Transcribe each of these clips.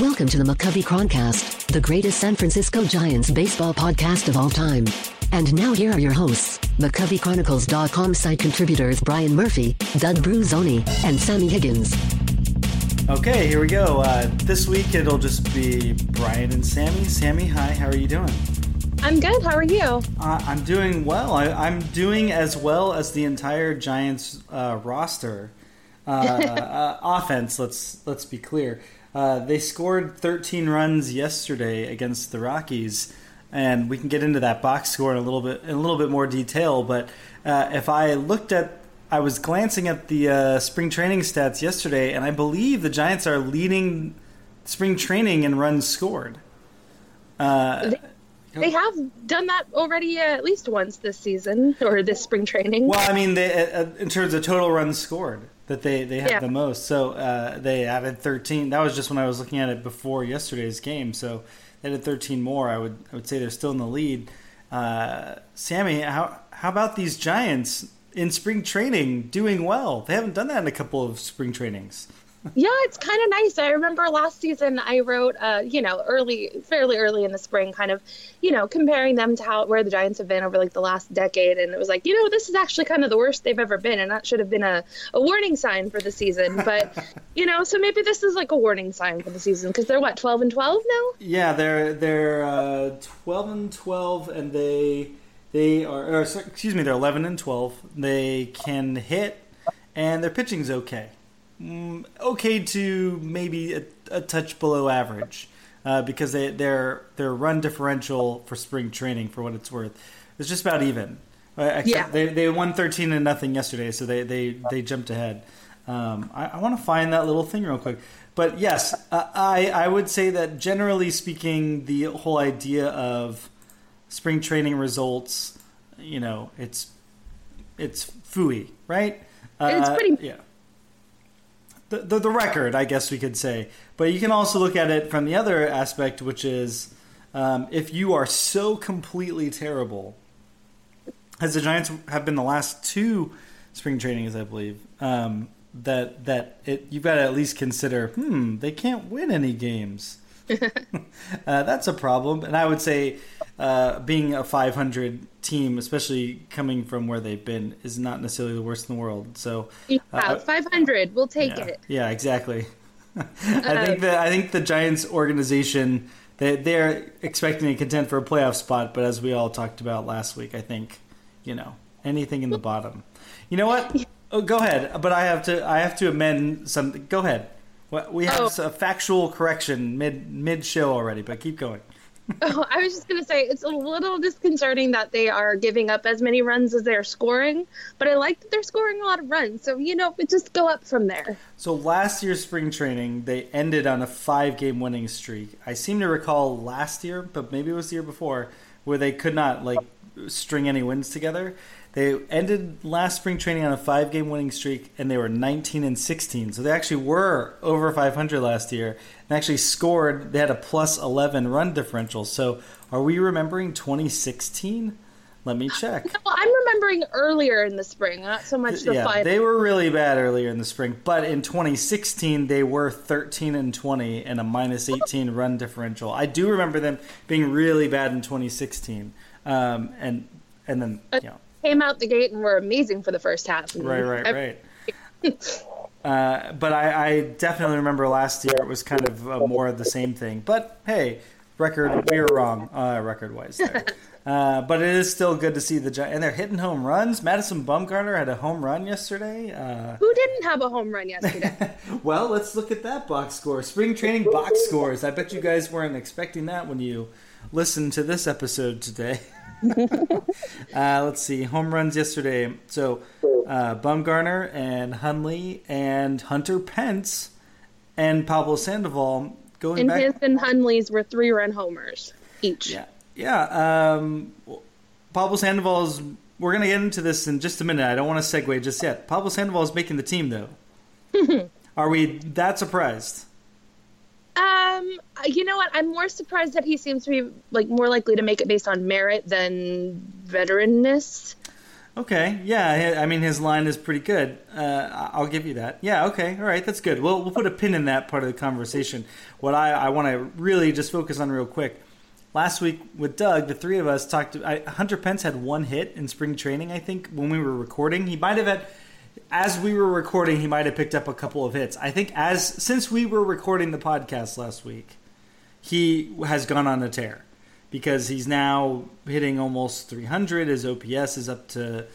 Welcome to the McCovey Chroncast, the greatest San Francisco Giants baseball podcast of all time. And now here are your hosts, McCoveyChronicles.com site contributors Brian Murphy, Doug Bruzzone, and Sammy Higgins. Okay, here we go. Uh, this week it'll just be Brian and Sammy. Sammy, hi, how are you doing? I'm good. How are you? Uh, I'm doing well. I, am doing as well as the entire Giants uh, roster. Uh, uh, offense. Let's let's be clear. Uh, they scored 13 runs yesterday against the Rockies, and we can get into that box score in a little bit in a little bit more detail. But uh, if I looked at, I was glancing at the uh, spring training stats yesterday, and I believe the Giants are leading spring training in runs scored. Uh, they, they have done that already at least once this season or this spring training. Well, I mean, they, uh, in terms of total runs scored that they they had yeah. the most. So uh, they added 13. That was just when I was looking at it before yesterday's game. So they added 13 more. I would I would say they're still in the lead. Uh, Sammy, how how about these Giants in spring training doing well? They haven't done that in a couple of spring trainings yeah, it's kind of nice. I remember last season I wrote, uh, you know, early, fairly early in the spring, kind of, you know, comparing them to how where the Giants have been over like the last decade, and it was like, you know, this is actually kind of the worst they've ever been, and that should have been a, a warning sign for the season. But, you know, so maybe this is like a warning sign for the season because they're what twelve and twelve now. Yeah, they're they're uh, twelve and twelve, and they they are, or, excuse me, they're eleven and twelve. They can hit, and their pitching's okay mm, okay to maybe a, a touch below average uh, because they, their their run differential for spring training, for what it's worth, is just about even. Uh, yeah. They, they won 13 and nothing yesterday, so they, they, they jumped ahead. Um, I, I want to find that little thing real quick. But yes, uh, I, I would say that generally speaking, the whole idea of spring training results, you know, it's it's fooey, right? it's uh, pretty yeah the, the, the record, I guess we could say. But you can also look at it from the other aspect, which is um, if you are so completely terrible, as the Giants have been the last two spring trainings, I believe, um, that that it, you've got to at least consider, hmm, they can't win any games. uh, that's a problem, and I would say uh, being a 500 team, especially coming from where they've been, is not necessarily the worst in the world. So, yeah, uh, 500, we'll take yeah, it. Yeah, exactly. I think that I think the Giants organization they they're expecting to contend for a playoff spot, but as we all talked about last week, I think you know anything in the bottom. You know what? Oh, go ahead, but I have to I have to amend something. Go ahead. We have oh. a factual correction mid mid show already, but keep going. oh, I was just going to say it's a little disconcerting that they are giving up as many runs as they're scoring, but I like that they're scoring a lot of runs. So, you know, it just go up from there. So, last year's spring training, they ended on a five game winning streak. I seem to recall last year, but maybe it was the year before, where they could not, like, string any wins together. They ended last spring training on a five game winning streak, and they were 19 and 16. So they actually were over 500 last year and actually scored. They had a plus 11 run differential. So are we remembering 2016? Let me check. No, I'm remembering earlier in the spring, not so much the yeah, final. They were really bad earlier in the spring, but in 2016 they were 13 and 20 and a minus 18 run differential. I do remember them being really bad in 2016, um, and and then you know came out the gate and were amazing for the first half. Right, right, right. uh, but I, I, definitely remember last year it was kind of uh, more of the same thing. But hey, record we were wrong uh, record wise there. Uh, but it is still good to see the Giants, and they're hitting home runs. Madison Bumgarner had a home run yesterday. Uh, Who didn't have a home run yesterday? well, let's look at that box score. Spring training box scores. I bet you guys weren't expecting that when you listened to this episode today. uh, let's see. Home runs yesterday. So uh, Bumgarner and Hundley and Hunter Pence and Pablo Sandoval going and back. his and Hundley's were three run homers each. Yeah. Yeah. Um, Pablo Sandoval's. We're going to get into this in just a minute. I don't want to segue just yet. Pablo Sandoval is making the team, though. Are we that surprised? Um, you know what? I'm more surprised that he seems to be like more likely to make it based on merit than veteranness. Okay, yeah, I mean his line is pretty good. Uh, I'll give you that. Yeah, okay, all right, that's good. We'll we'll put a pin in that part of the conversation. What I I want to really just focus on real quick. Last week with Doug, the three of us talked. I, Hunter Pence had one hit in spring training. I think when we were recording, he might have had. As we were recording, he might have picked up a couple of hits. I think as since we were recording the podcast last week, he has gone on a tear because he's now hitting almost 300. His OPS is up to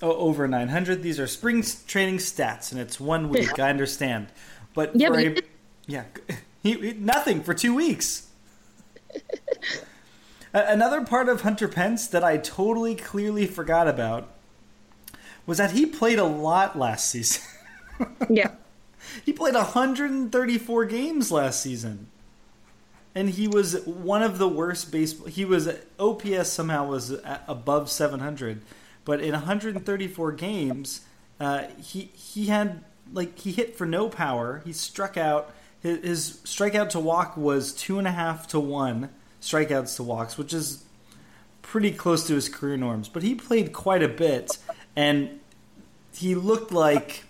oh, over 900. These are spring training stats, and it's one week. I understand, but yeah, but a, yeah, he, nothing for two weeks. Another part of Hunter Pence that I totally clearly forgot about was that he played a lot last season. yeah. He played 134 games last season and he was one of the worst baseball. He was OPS somehow was above 700, but in 134 games, uh, he he had like he hit for no power. He struck out. His, his strikeout to walk was two and a half to one strikeouts to walks, which is pretty close to his career norms. But he played quite a bit, and he looked like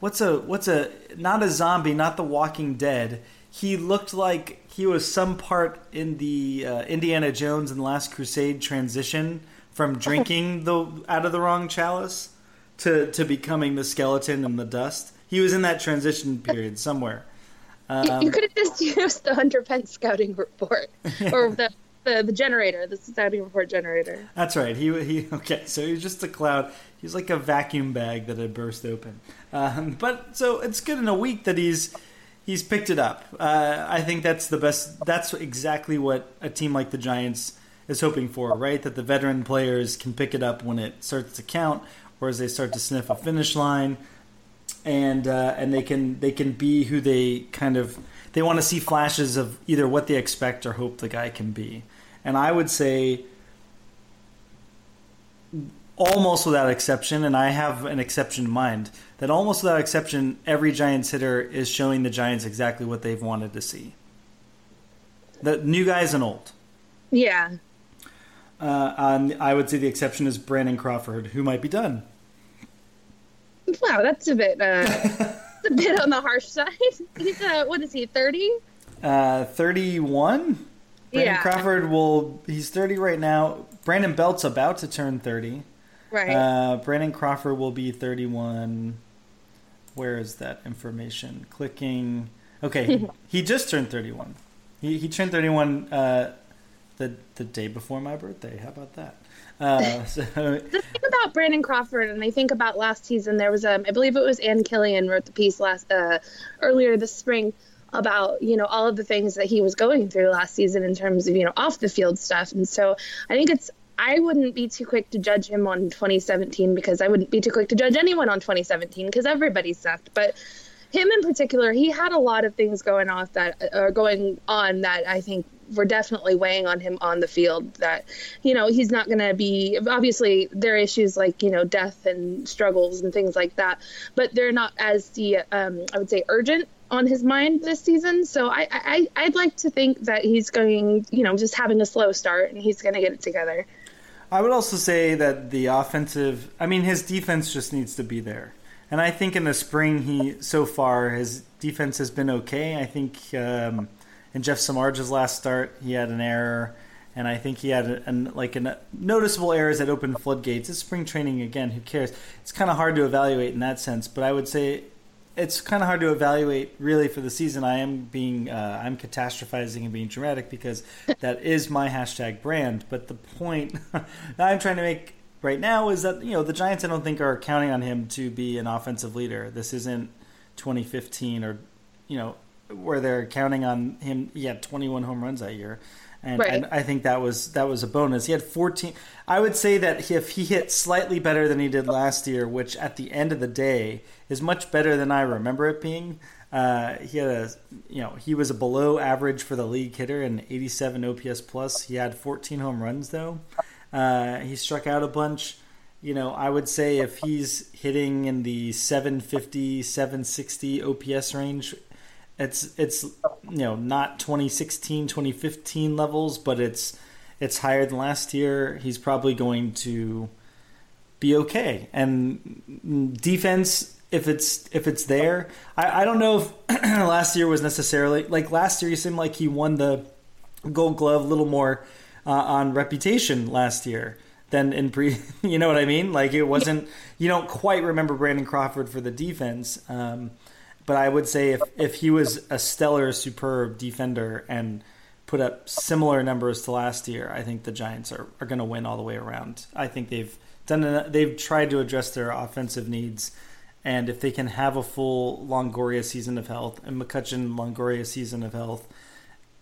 what's a what's a not a zombie, not the Walking Dead. He looked like he was some part in the uh, Indiana Jones and the Last Crusade transition from drinking the out of the wrong chalice to to becoming the skeleton in the dust. He was in that transition period somewhere. Um, you, could have just used the Hunter Pence scouting report or the, the the generator, the Society report generator. That's right. He he. Okay, so he was just a cloud. He's like a vacuum bag that had burst open. Um, but so it's good in a week that he's he's picked it up. Uh, I think that's the best. That's exactly what a team like the Giants is hoping for, right? That the veteran players can pick it up when it starts to count, or as they start to sniff a finish line, and uh, and they can they can be who they kind of they want to see flashes of either what they expect or hope the guy can be. And I would say almost without exception, and I have an exception in mind, that almost without exception, every Giants hitter is showing the Giants exactly what they've wanted to see. The new guys and old. Yeah. Uh, I would say the exception is Brandon Crawford, who might be done. Wow, that's a bit uh, a bit on the harsh side. He's uh, what is he? Thirty. Uh, thirty-one. Brandon Yeah. Crawford will. He's thirty right now. Brandon Belt's about to turn thirty. Right. Uh, Brandon Crawford will be 31. Where is that information? Clicking. Okay, he, he just turned 31. He, he turned 31 uh, the the day before my birthday. How about that? Uh, so, the thing about Brandon Crawford, and I think about last season, there was um, I believe it was Ann Killion wrote the piece last uh, earlier this spring about you know all of the things that he was going through last season in terms of you know off the field stuff, and so I think it's I wouldn't be too quick to judge him on 2017 because I wouldn't be too quick to judge anyone on 2017 because everybody sucked, but him in particular, he had a lot of things going off that are going on that I think were definitely weighing on him on the field. That you know he's not going to be obviously there are issues like you know death and struggles and things like that, but they're not as the um, I would say urgent on his mind this season. So I, I I'd like to think that he's going you know just having a slow start and he's going to get it together. I would also say that the offensive, I mean, his defense just needs to be there. And I think in the spring, he so far his defense has been okay. I think um, in Jeff Samardzija's last start, he had an error, and I think he had an, like a noticeable errors that opened floodgates. It's spring training again. Who cares? It's kind of hard to evaluate in that sense. But I would say it's kind of hard to evaluate really for the season. I am being uh, I'm catastrophizing and being dramatic because that is my hashtag brand. But the point that I'm trying to make right now is that you know the Giants I don't think are counting on him to be an offensive leader. This isn't 2015 or you know where they're counting on him. He had 21 home runs that year. And, Right. and I think that was that was a bonus. He had 14. I would say that if he hit slightly better than he did last year, which at the end of the day is much better than I remember it being. Uh, he had a, you know, he was a below average for the league hitter and 87 OPS plus. He had 14 home runs though. Uh, he struck out a bunch. You know, I would say if he's hitting in the 750, 760 OPS range, it's it's you know not 2016, 2015 levels, but it's it's higher than last year. He's probably going to be okay. And defense, if it's if it's there, I, I don't know if last year was necessarily like last year. He seemed like he won the Gold Glove a little more uh, on reputation last year than in pre. You know what I mean? Like it wasn't. You don't quite remember Brandon Crawford for the defense. Um, but I would say if if he was a stellar, superb defender and put up similar numbers to last year, I think the Giants are, are going to win all the way around. I think they've done a, they've tried to address their offensive needs, and if they can have a full Longoria season of health and McCutchen Longoria season of health,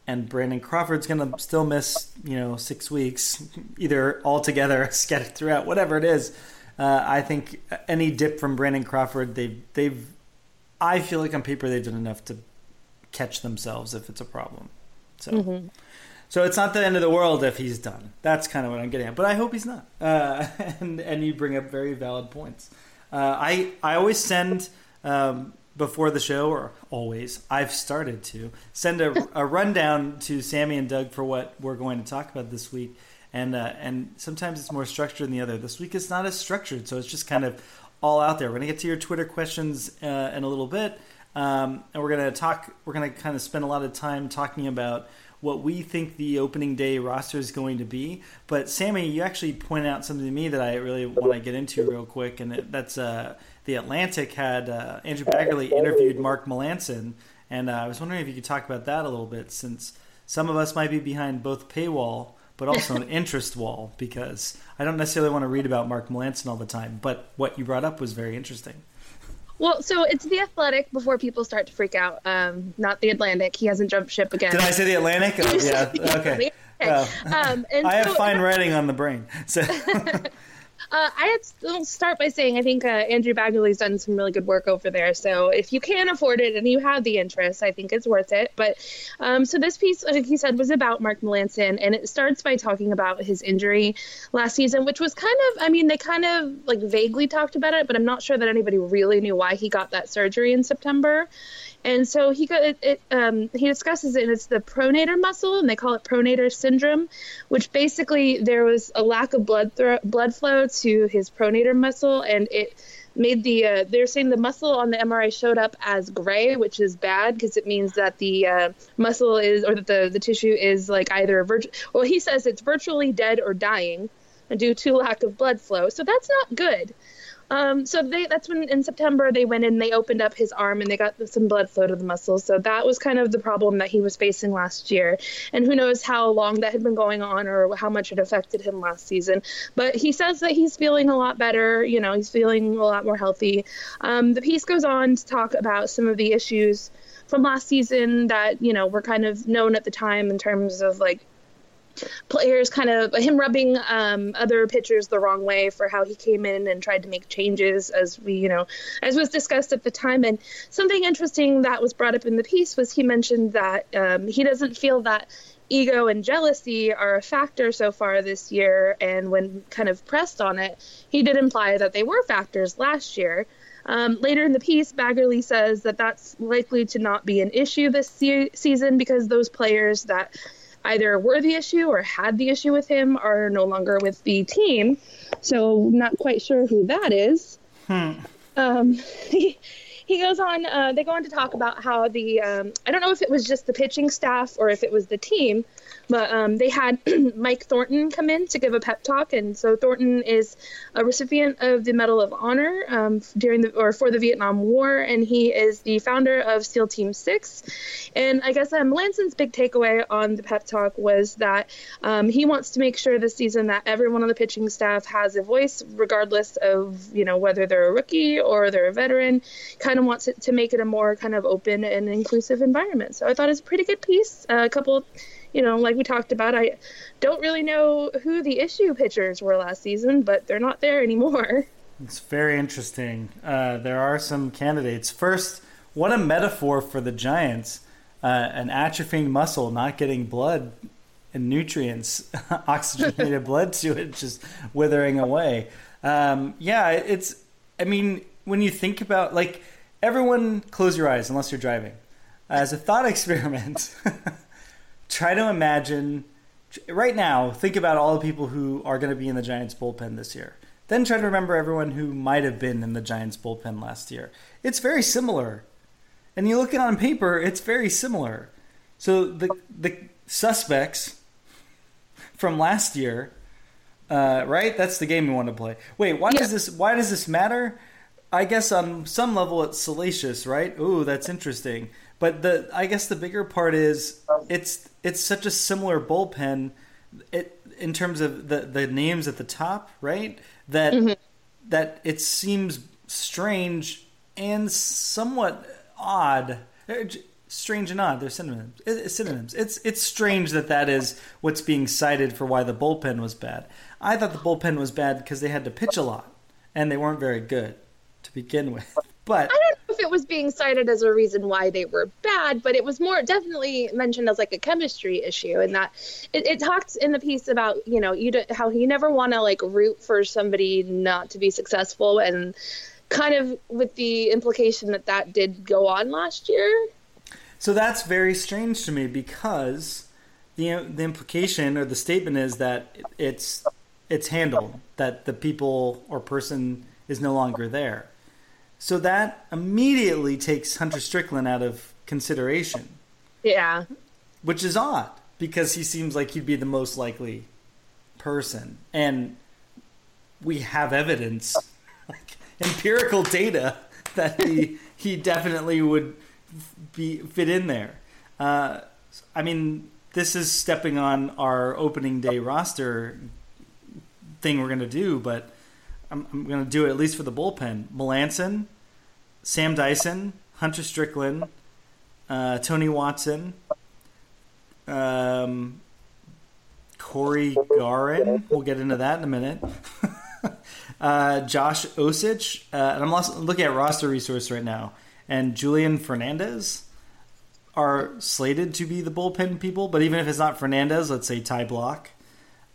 and Brandon Crawford's going to still miss you know six weeks, either altogether, scattered throughout, whatever it is. Uh, I think any dip from Brandon Crawford, they've they've I feel like on paper they've done enough to catch themselves if it's a problem. So, mm-hmm. so it's not the end of the world if he's done. That's kind of what I'm getting at. But I hope he's not. Uh, and and you bring up very valid points. Uh, I I always send um, before the show, or always I've started to send a, a rundown to Sammy and Doug for what we're going to talk about this week. And uh, and sometimes it's more structured than the other. This week it's not as structured, so it's just kind of all out there. We're going to get to your Twitter questions uh, in a little bit, um, and we're going to talk. We're going to kind of spend a lot of time talking about what we think the opening day roster is going to be. But Sammy, you actually pointed out something to me that I really want to get into real quick, and that's uh, the Atlantic had uh, Andrew Baggarly interviewed Mark Melancon, and uh, I was wondering if you could talk about that a little bit, since some of us might be behind both paywall but also an interest wall because I don't necessarily want to read about Mark Melancon all the time. But what you brought up was very interesting. Well, so it's the Athletic before people start to freak out. Um, not the Atlantic. He hasn't jumped ship again. Did I say the Atlantic? Oh, yeah. Okay. Well, um, I have so, fine writing on the brain. So. Uh, I had start by saying I think uh, Andrew Baggarly's done some really good work over there. So if you can afford it and you have the interest, I think it's worth it. But um, so this piece, like he said, was about Mark Melancon, and it starts by talking about his injury last season, which was kind of, I mean, they kind of like vaguely talked about it, but I'm not sure that anybody really knew why he got that surgery in September. And so he it, it um, he discusses it, and it's the pronator muscle, and they call it pronator syndrome, which basically there was a lack of blood thro- blood flow to his pronator muscle, and it made the uh, they're saying the muscle on the MRI showed up as gray, which is bad because it means that the uh, muscle is or that the the tissue is like either virtu- well he says it's virtually dead or dying due to lack of blood flow. So that's not good. Um, so they that's when in September they went in, they opened up his arm and they got some blood flow to the muscles. So that was kind of the problem that he was facing last year. And who knows how long that had been going on or how much it affected him last season. But he says that he's feeling a lot better. You know, he's feeling a lot more healthy. Um, the piece goes on to talk about some of the issues from last season that you know were kind of known at the time in terms of like players kind of him rubbing um, other pitchers the wrong way for how he came in and tried to make changes as we you know as was discussed at the time. And something interesting that was brought up in the piece was he mentioned that um, he doesn't feel that ego and jealousy are a factor so far this year. And when kind of pressed on it he did imply that they were factors last year. Um, later in the piece, Baggarly says that that's likely to not be an issue this se- season because those players that either were the issue or had the issue with him are no longer with the team. So not quite sure who that is. Hmm. Um, he, he goes on. Uh, they go on to talk about how the um, I don't know if it was just the pitching staff or if it was the team, but um, they had Mike Thornton come in to give a pep talk, and so Thornton is a recipient of the Medal of Honor um, during the or for the Vietnam War, and he is the founder of SEAL Team Six. And I guess um, Melancon's big takeaway on the pep talk was that um, he wants to make sure this season that everyone on the pitching staff has a voice, regardless of you know whether they're a rookie or they're a veteran. Kind of wants it to make it a more kind of open and inclusive environment. So I thought it was a pretty good piece. Uh, a couple you know, like we talked about, I don't really know who the issue pitchers were last season, but they're not there anymore. It's very interesting. Uh, there are some candidates. First, what a metaphor for the Giants uh, an atrophying muscle not getting blood and nutrients, oxygenated blood to it, just withering away. Um, yeah, it's, I mean, when you think about, like, everyone close your eyes unless you're driving. As a thought experiment, try to imagine right now. Think about all the people who are going to be in the Giants bullpen this year. then try to remember everyone who might have been in the Giants bullpen last year. It's very similar. And you look at it on paper, it's very similar. So the the suspects from last year, uh, right? That's the game we want to play. Wait, why Yeah. does this why does this matter? I guess on some level it's salacious, right? Ooh, that's interesting. But the I guess the bigger part is it's it's such a similar bullpen it in terms of the the names at the top, right? That mm-hmm. that it seems strange and somewhat odd. Strange and odd. They're synonyms. Synonyms. It's it's strange that that is what's being cited for why the bullpen was bad. I thought the bullpen was bad because they had to pitch a lot and they weren't very good to begin with. But It was being cited as a reason why they were bad, but it was more definitely mentioned as like a chemistry issue, and that it, it talks in the piece about you know you do, how you never want to like root for somebody not to be successful, and kind of with the implication that that did go on last year. So that's very strange to me because the the implication or the statement is that it's it's handled that the people or person is no longer there. So that immediately takes Hunter Strickland out of consideration, Yeah, which is odd because he seems like he'd be the most likely person and we have evidence like empirical data that he he definitely would be fit in there. Uh, I mean, this is stepping on our opening day roster thing we're going to do, but I'm, I'm going to do it at least for the bullpen. Melancon, Sam Dyson, Hunter Strickland, uh, Tony Watson, um, Cory Gearrin. We'll get into that in a minute. uh, Josh Osich, uh, and I'm also looking at roster resource right now, and Julian Fernandez are slated to be the bullpen people. But even if it's not Fernandez, let's say Ty Blach,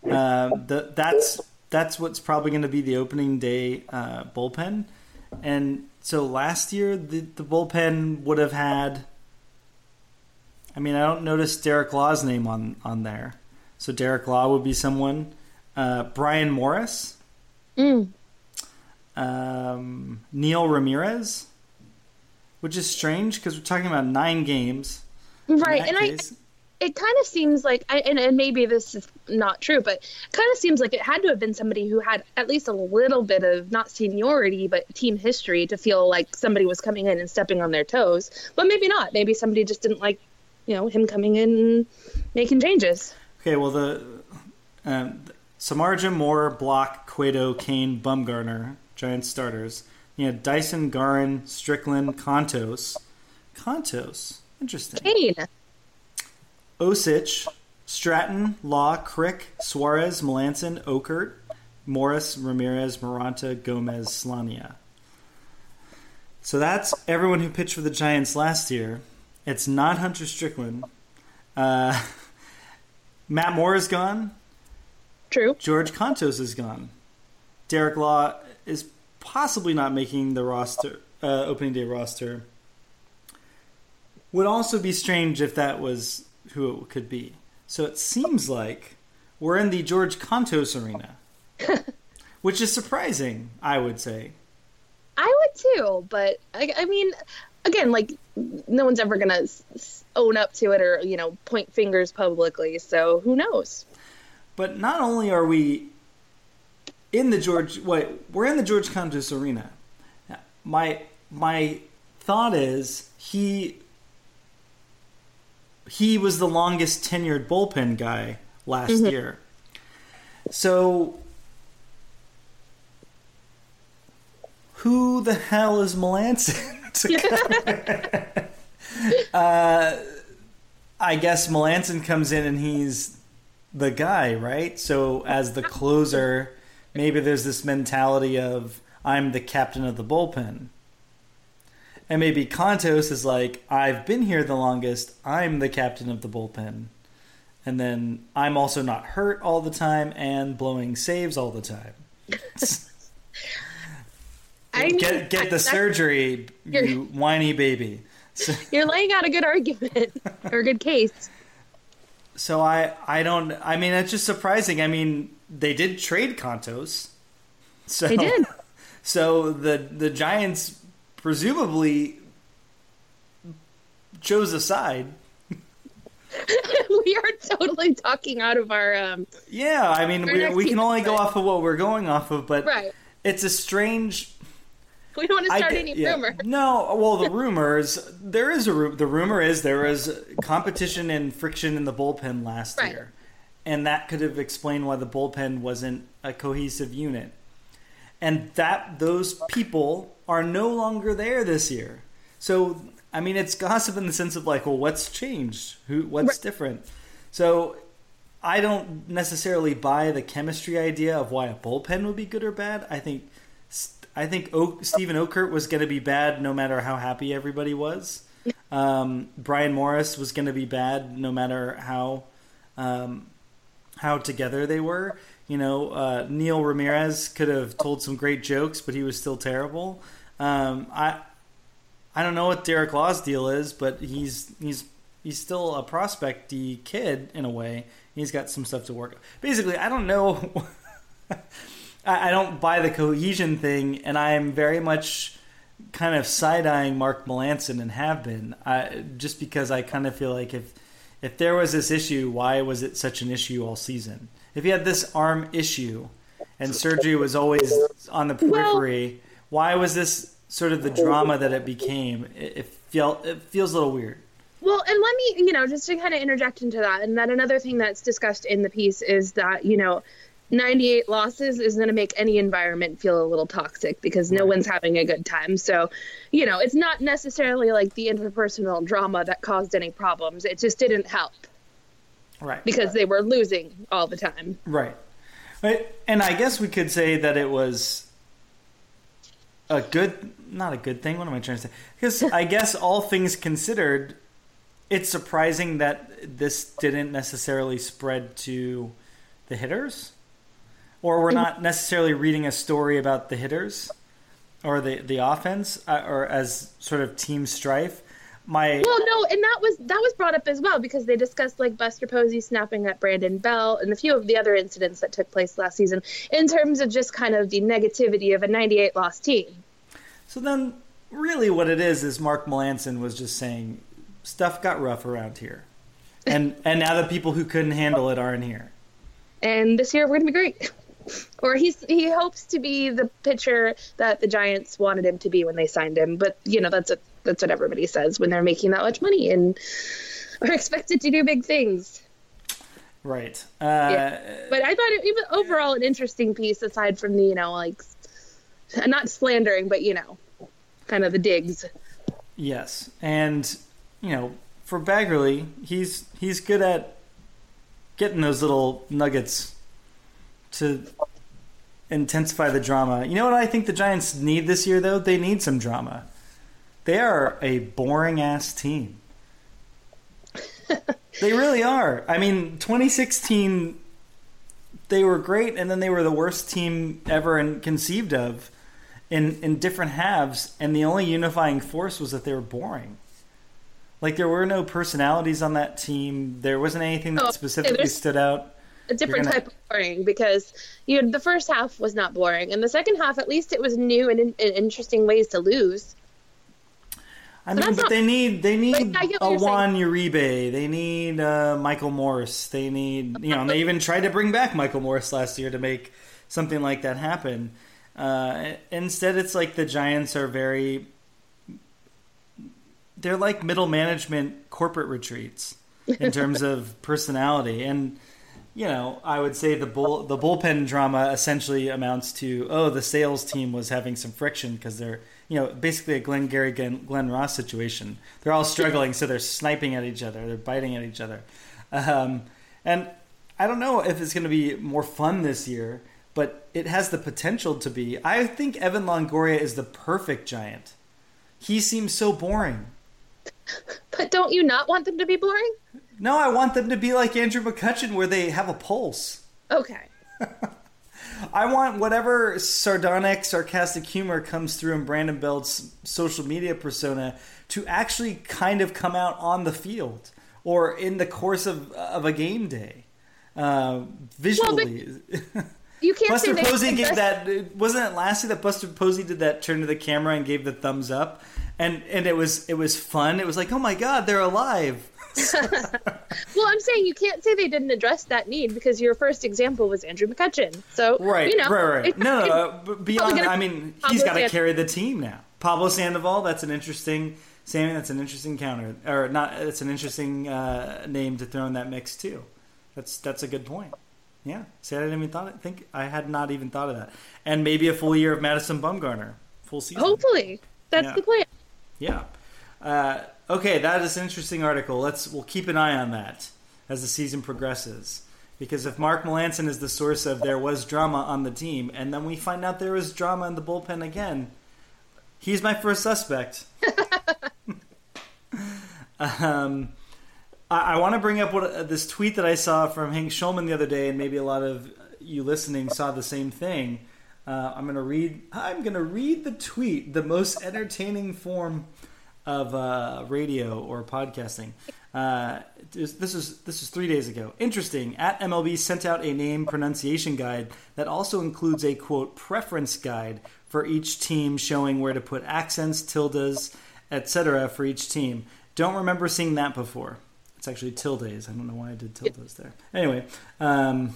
uh, the, that's that's what's probably going to be the opening day uh, bullpen. And so last year, the, the bullpen would have had. I mean, I don't notice Derek Law's name on, on there. So Derek Law would be someone. Uh, Bryan Morris. Mm. Um, Neil Ramirez. Which is strange because we're talking about nine games. Right. And I, case. It kind of seems like, and, and maybe this is not true, but it kind of seems like it had to have been somebody who had at least a little bit of not seniority, but team history to feel like somebody was coming in and stepping on their toes. But maybe not. Maybe somebody just didn't like, you know, him coming in and making changes. Okay, well the um, Samardzija, Moore, Blach, Cueto, Cain, Bumgarner, Giants starters. You had Dyson, Gearrin, Strickland, Kontos. Kontos, interesting. Cain. Osich, Stratton, Law, Crick, Suarez, Melancon, Okert, Morris, Ramirez, Moronta, Gomez, Slania. So that's everyone who pitched for the Giants last year. It's not Hunter Strickland. Uh, Matt Moore is gone. True. George Kontos is gone. Derek Law is possibly not making the roster, uh, opening day roster. Would also be strange if that was who it could be. So it seems like we're in the George Kontos arena, which is surprising, I would say. I would too, but I, I mean, again, like no one's ever gonna own up to it or you know point fingers publicly. So who knows? But not only are we in the George, wait, we're in the George Kontos arena. My my thought is he he was the longest tenured bullpen guy last year. So who the hell is Melancon? uh, I guess Melancon comes in and he's the guy, right? So as the closer, maybe there's this mentality of I'm the captain of the bullpen. And maybe Kontos is like, I've been here the longest, I'm the captain of the bullpen. And then I'm also not hurt all the time and blowing saves all the time. I mean, Get get the surgery, you whiny baby. So, You're laying out a good argument or a good case. so I I don't I mean it's just surprising. I mean they did trade Kontos. So They did. So the the Giants presumably chose a side. we are totally talking out of our um, Yeah, I mean we, we can only go off of what we're going off of, but right. it's a strange We don't want to start any yeah. rumor. No, well, the rumors there is a the rumor is there was competition and friction in the bullpen last Right. year, and that could have explained why the bullpen wasn't a cohesive unit, and that those people are no longer there this year. So, I mean, it's gossip in the sense of like, well, what's changed? Who? What's Right. different? So. I don't necessarily buy the chemistry idea of why a bullpen would be good or bad. I think I think o- Steven Okert was going to be bad no matter how happy everybody was. Um, Bryan Morris was going to be bad no matter how um, how together they were. You know, uh, Neil Ramirez could have told some great jokes, but he was still terrible. Um, I I don't know what Derek Law's deal is, but he's he's he's still a prospecty kid in a way. He's got some stuff to work. On. Basically, I don't know. I, I don't buy the cohesion thing, and I am very much kind of side eyeing Mark Melancon and have been, I, just because I kind of feel like if if there was this issue, why was it such an issue all season? If he had this arm issue, and surgery was always on the periphery, why was this sort of the drama that it became? It, it felt it feels a little weird. Well, and let me, you know, just to kind of interject into that, and then another thing that's discussed in the piece is that, you know, 98 losses is going to make any environment feel a little toxic because no one's having a good time. So, you know, it's not necessarily like the interpersonal drama that caused any problems. It just didn't help Right. because they were losing all the time. Right. And I guess we could say that it was a good, not a good thing. What am I trying to say? Because I guess all things considered, it's surprising that this didn't necessarily spread to the hitters, or we're not necessarily reading a story about the hitters or the the offense, uh, or as sort of team strife. My Well, no, and that was that was brought up as well because they discussed like Buster Posey snapping at Brandon Belt and a few of the other incidents that took place last season in terms of just kind of the negativity of a 98 loss team. So then, really, what it is is Mark Melancon was just saying stuff got rough around here, and and now the people who couldn't handle it aren't here. And this year we're going to be great. or he's he hopes to be the pitcher that the Giants wanted him to be when they signed him. But you know that's a, that's what everybody says when they're making that much money and are expected to do big things. Right. Uh, Yeah. But I thought it was overall an interesting piece aside from the you know like not slandering but you know kind of the digs. Yes, and you know, for Baggarly, he's he's good at getting those little nuggets to intensify the drama. You know what I think the Giants need this year, though? They need some drama. They are a boring ass team. they really are. I mean, 2016, they were great, and then they were the worst team ever and conceived of in in different halves, and the only unifying force was that they were boring. Like there were no personalities on that team. There wasn't anything that Oh, specifically stood out. A different gonna- type of boring because you know the first half was not boring and the second half at least it was new and, in, and interesting ways to lose. I mean, but they need they need I get what a. Juan Uribe. They need uh, Michael Morse. They need you know. and they even tried to bring back Michael Morse last year to make something like that happen. Uh, instead, it's like the Giants are very. They're like middle management corporate retreats in terms of personality, and you know, I would say the bull the bullpen drama essentially amounts to oh, the sales team was having some friction because they're you know basically a Glenn Gary Glenn, Glen Ross situation. They're all struggling, so they're sniping at each other, they're biting at each other, um, and I don't know if it's going to be more fun this year, but it has the potential to be. I think Evan Longoria is the perfect giant. He seems so boring. But don't you not want them to be boring? No, I want them to be like Andrew McCutchen, where they have a pulse. Okay. I want whatever sardonic, sarcastic humor comes through in Brandon Belt's social media persona to actually kind of come out on the field or in the course of of a game day, uh, visually. You can't Buster Posey gave that. Wasn't it last year that Buster Posey did that turn to the camera and gave the thumbs up, and and it was it was fun. It was like, oh my god, they're alive. Well, I'm saying you can't say they didn't address that need because your first example was Andrew McCutchen. So Right, you know, right, right. it- No, uh, beyond. I mean, he's got to carry the team now. Pablo Sandoval. That's an interesting. Sammy, that's an interesting counter, or not? It's an interesting uh, name to throw in that mix too. That's that's a good point. Yeah, see, I didn't even thought. It, think I had not even thought of that. And maybe a full year of Madison Bumgarner, full season. hopefully that's Yeah. the plan. Yeah. Uh, okay, that is an interesting article. Let's we'll keep an eye on that as the season progresses. Because if Mark Melancon is the source of there was drama on the team, and then we find out there was drama in the bullpen again, he's my first suspect. um, I, I want to bring up what uh, this tweet that I saw from Hank Schulman the other day, and maybe a lot of you listening saw the same thing. Uh, I'm gonna read. I'm gonna read the tweet, the most entertaining form of uh, radio or podcasting. Uh, this this is this is three days ago. Interesting. At MLB sent out a name pronunciation guide that also includes a quote preference guide for each team, showing where to put accents, tildes, etc. for each team. Don't remember seeing that before. It's actually tildes. I don't know why I did tildes there. Anyway. Um,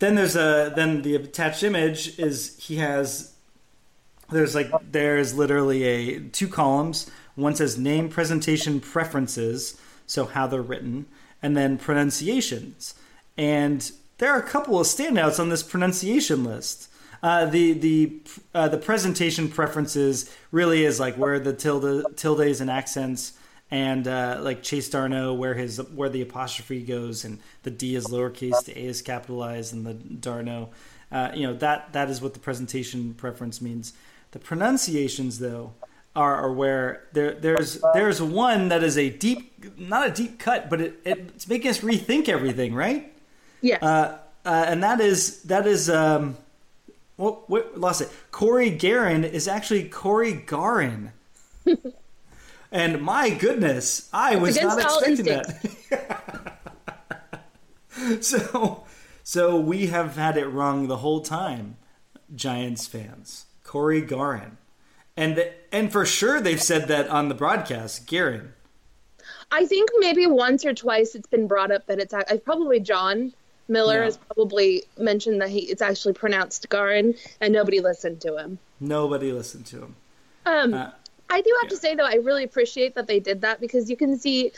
then there's a then the attached image is he has there's like there's literally a two columns. One says name presentation preferences so how they're written and then pronunciations. And there are a couple of standouts on this pronunciation list. Uh, the the uh, the presentation preferences really is like where the tilde tildes and accents and uh, like Chase d'Arnaud, where his where the apostrophe goes, and the D is lowercase, the A is capitalized, and the d'Arnaud, uh, you know that that is what the presentation preference means. The pronunciations, though, are, are where there there's there's one that is a deep, not a deep cut, but it, it's making us rethink everything, right? Yeah. Uh, uh, and that is that is um, what, what lost it. Cory Gearrin is actually Cory Gearrin. and my goodness, I was not Against expecting that. so, so we have had it wrong the whole time, Giants fans. Cory Gearrin, and and for sure they've said that on the broadcast, Gearrin. I think maybe once or twice it's been brought up that it's probably Jon Miller Yeah. has probably mentioned that he it's actually pronounced Gearrin, and nobody listened to him. Nobody listened to him. Um, Uh, I do have to say though, I really appreciate that they did that because you can see,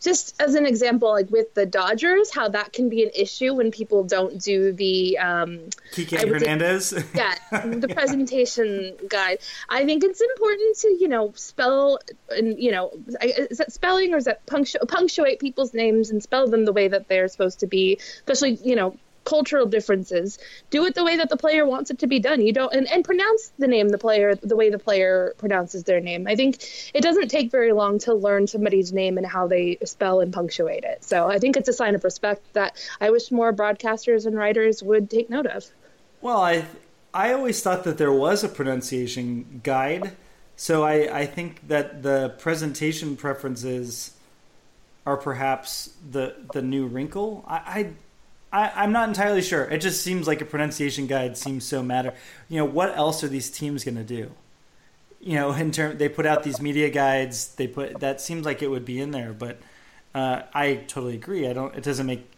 just as an example, like with the Dodgers, how that can be an issue when people don't do the um, Kike I would say- Hernandez. yeah the presentation guide. I think it's important to you know spell and you know is that spelling or is that punctu- punctuate people's names and spell them the way that they're supposed to be, especially you know cultural differences. Do it the way that the player wants it to be done. You don't and, and pronounce the name the player the way the player pronounces their name. I think it doesn't take very long to learn somebody's name and how they spell and punctuate it. So I think it's a sign of respect that I wish more broadcasters and writers would take note of. Well, I I always thought that there was a pronunciation guide, so I, I think that the presentation preferences are perhaps the the new wrinkle. I, I I I'm not entirely sure. It just seems like a pronunciation guide seems so matter. You know, what else are these teams going to do? You know, in term they put out these media guides. They put that seems like it would be in there, but uh, I totally agree. I don't. It doesn't make.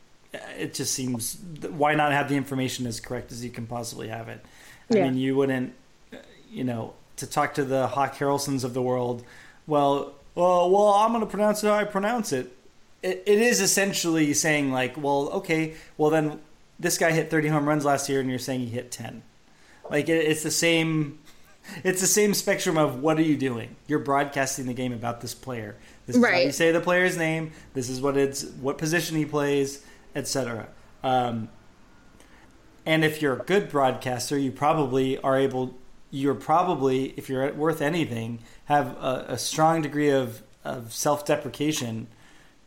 It just seems. Why not have the information as correct as you can possibly have it? I Yeah. mean, you wouldn't. uh, You know, to talk to the Hawk Harrelsons of the world. Well, well, well. I'm going to pronounce it how I pronounce it. It. It is essentially saying like, well, okay, well then this guy hit 30 home runs last year, and you're saying he hit 10. Like it, it's the same. It's the same spectrum of what are you doing? You're broadcasting the game about this player. This is how Right. you say the player's name. This is what it's what position he plays, etc. Um, and if you're a good broadcaster, you probably are able. You're probably, if you're worth anything, have a, a strong degree of, of self-deprecation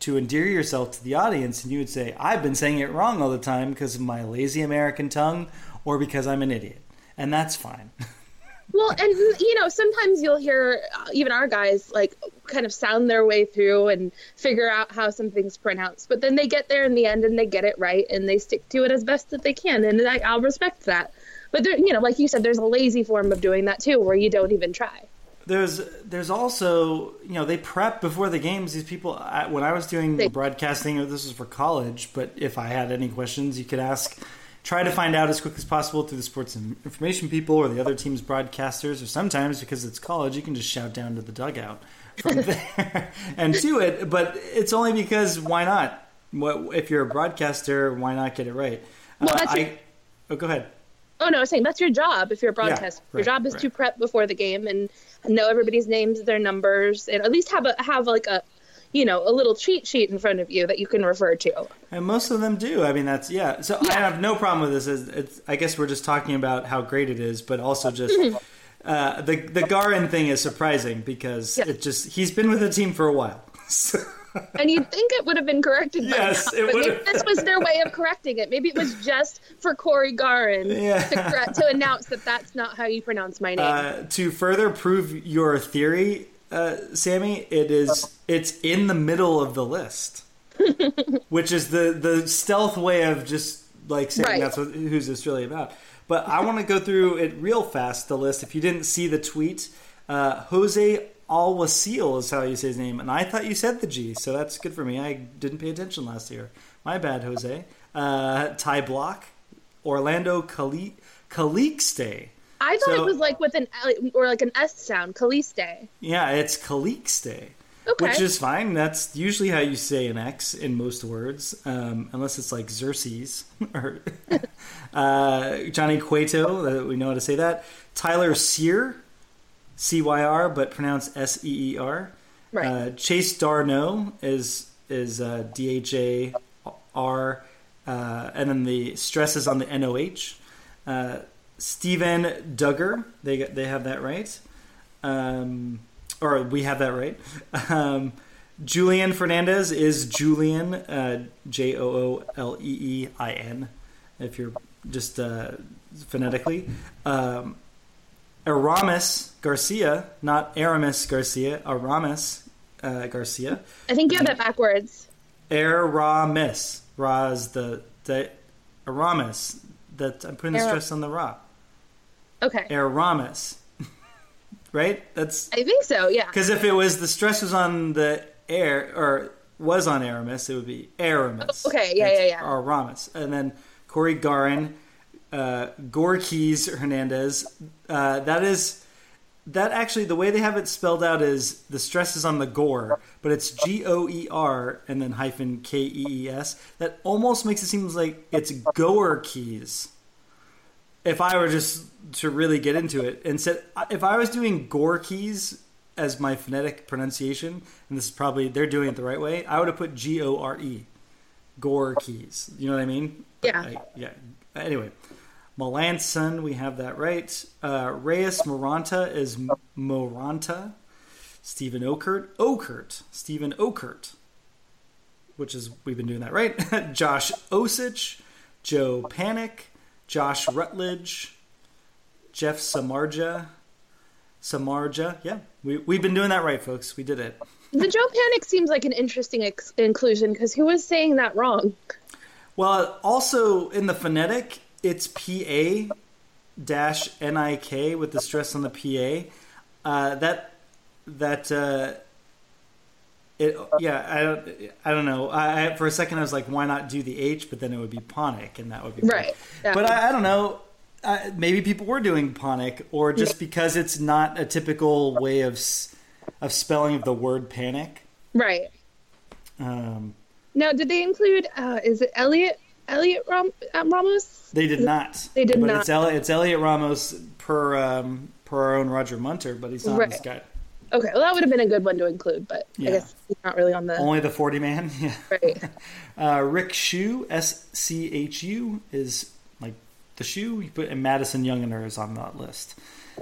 to endear yourself to the audience, and you would say, "I've been saying it wrong all the time because of my lazy American tongue, or because I'm an idiot," and that's fine. Well, and you know, sometimes you'll hear uh, even our guys like kind of sound their way through and figure out how something's pronounced, but then they get there in the end and they get it right and they stick to it as best that they can, and I, I'll respect that. But there, you know, like you said, there's a lazy form of doing that too, where you don't even try. There's there's also you know they prep before the games. These people I, when I was doing They- broadcasting, this was for college. But if I had any questions, you could ask. Try to find out as quick as possible through the sports information people or the other team's broadcasters. Or sometimes because it's college, you can just shout down to the dugout from there and do it. But it's only because why not? What if you're a broadcaster? Why not get it right? Well, Uh, I, oh, go ahead. Oh no, I was saying that's your job if you're a broadcaster. right, your job is right. to prep before the game and know everybody's names, their numbers, and at least have a have like a you know a little cheat sheet in front of you that you can refer to. And most of them do. I mean, that's yeah. So I have no problem with this. It's, it's, I guess we're just talking about how great it is, but also just uh, the the Gearrin thing is surprising because Yeah. it just he's been with the team for a while. So, And you'd think it would have been corrected by Yes, now, it would've. this was their way of correcting it. Maybe it was just for Cory Gearrin Yeah. to, correct, to announce that that's not how you pronounce my name. uh, to further prove your theory, uh, Sammy, it is it's in the middle of the list, which is the the stealth way of just like saying Right. that's what, who's this really about. But I want to go through it real fast. The list. If you didn't see the tweet, uh, Jose Alwasil is how you say his name, and I thought you said the G, so that's good for me. I didn't pay attention last year. My bad, Jose. Uh, Ty Blach, Orlando Cali- Calixte. I thought so- it was like with an L or like an S sound, Caliste. Yeah, it's Calixte, Okay. which is fine. That's usually how you say an X in most words, um, unless it's like Xerxes or uh, Johnny Cueto. That we know how to say that. Tyler Sear, C Y R, but pronounced S E E R. Right. Uh, Chase d'Arnaud is is uh, D H A R, uh, and then the stress is on the N O H. Uh, Steven Duggar, they they have that right, um, or we have that right. Um, Julian Fernandez is Julian, uh, J O O L E E I N, if you're just uh, phonetically. Um, Aramis Garcia, not Aramis Garcia, Aramis uh, Garcia. I think you have that backwards. Aramis. Ra is the, the Aramis. That I'm putting the stress on the Ra. Okay. Aramis. right? That's I think so. Yeah. because if it was the stress was on the air or was on Aramis, it would be Aramis. Oh, okay, yeah, yeah, yeah. Aramis, and then Cory Gearrin, uh, Gorkys Hernandez. Uh, that is that actually the way they have it spelled out is the stress is on the gore, but it's G O E R and then hyphen K E E S. That almost makes it seem like it's goer keys if I were just to really get into it, and said if I was doing Gorkys as my phonetic pronunciation, and this is probably they're doing it the right way, I would have put G O R E, Gorkys. You know what I mean? Yeah. I- yeah. Anyway, Melancon, we have that right. Uh, Reyes Moronta is Moronta. Steven Okert, Okert, Steven Okert, which is we've been doing that right. Josh Osich, Joe Panik, Josh Rutledge, Jeff Samardzija, Samardzija. Yeah, we we've been doing that right, folks. We did it. The Joe Panik seems like an interesting ex- inclusion because who was saying that wrong? Well, also in the phonetic, it's P A dash N I K with the stress on the P A. Uh, that that uh, it yeah I don't I don't know. I, I for a second I was like, why not do the H? But then it would be Ponic, and that would be Right. Yeah. But I, I don't know. Uh, maybe people were doing Ponic, or just because it's not a typical way of of spelling of the word panic. Right. Um, Now, did they include? Uh, is it Elliot? Elliot Ram- Ramos? They did not. They did but not. It's, Elliot, it's Elliot Ramos per um, per our own Roger Munter, but he's not Right. this guy. Okay, well, that would have been a good one to include, but Yeah. I guess he's not really on the Only the forty man. Yeah. right. Uh, Rick Schu S C H U is like the shoe. You put and Madison Younginer is on that list.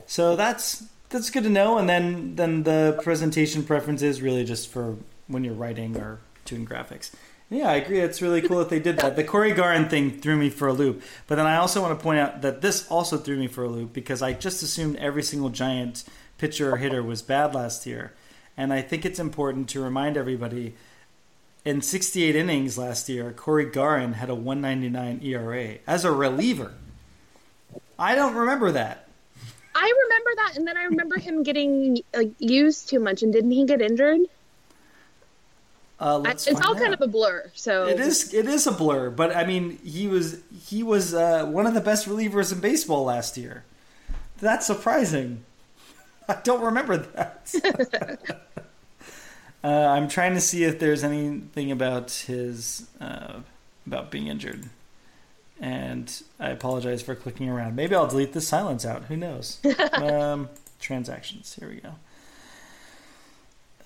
So that's that's good to know. And then then the presentation preference is really just for when you're writing or doing graphics. Yeah, I agree. It's really cool that they did that. The Cory Gearrin thing threw me for a loop. But then I also want to point out that this also threw me for a loop because I just assumed every single giant pitcher or hitter was bad last year. And I think it's important to remind everybody in 68 innings last year, Cory Gearrin had a 199 ERA as a reliever. I don't remember that. I remember that, and then I remember him getting like used too much, and didn't he get injured? Uh, it's all out. kind of a blur. So it is. It is a blur, but I mean, he was he was uh, one of the best relievers in baseball last year. That's surprising. I don't remember that. uh, I'm trying to see if there's anything about his uh, about being injured, and I apologize for clicking around. Maybe I'll delete the silence out. Who knows? um, transactions. Here we go.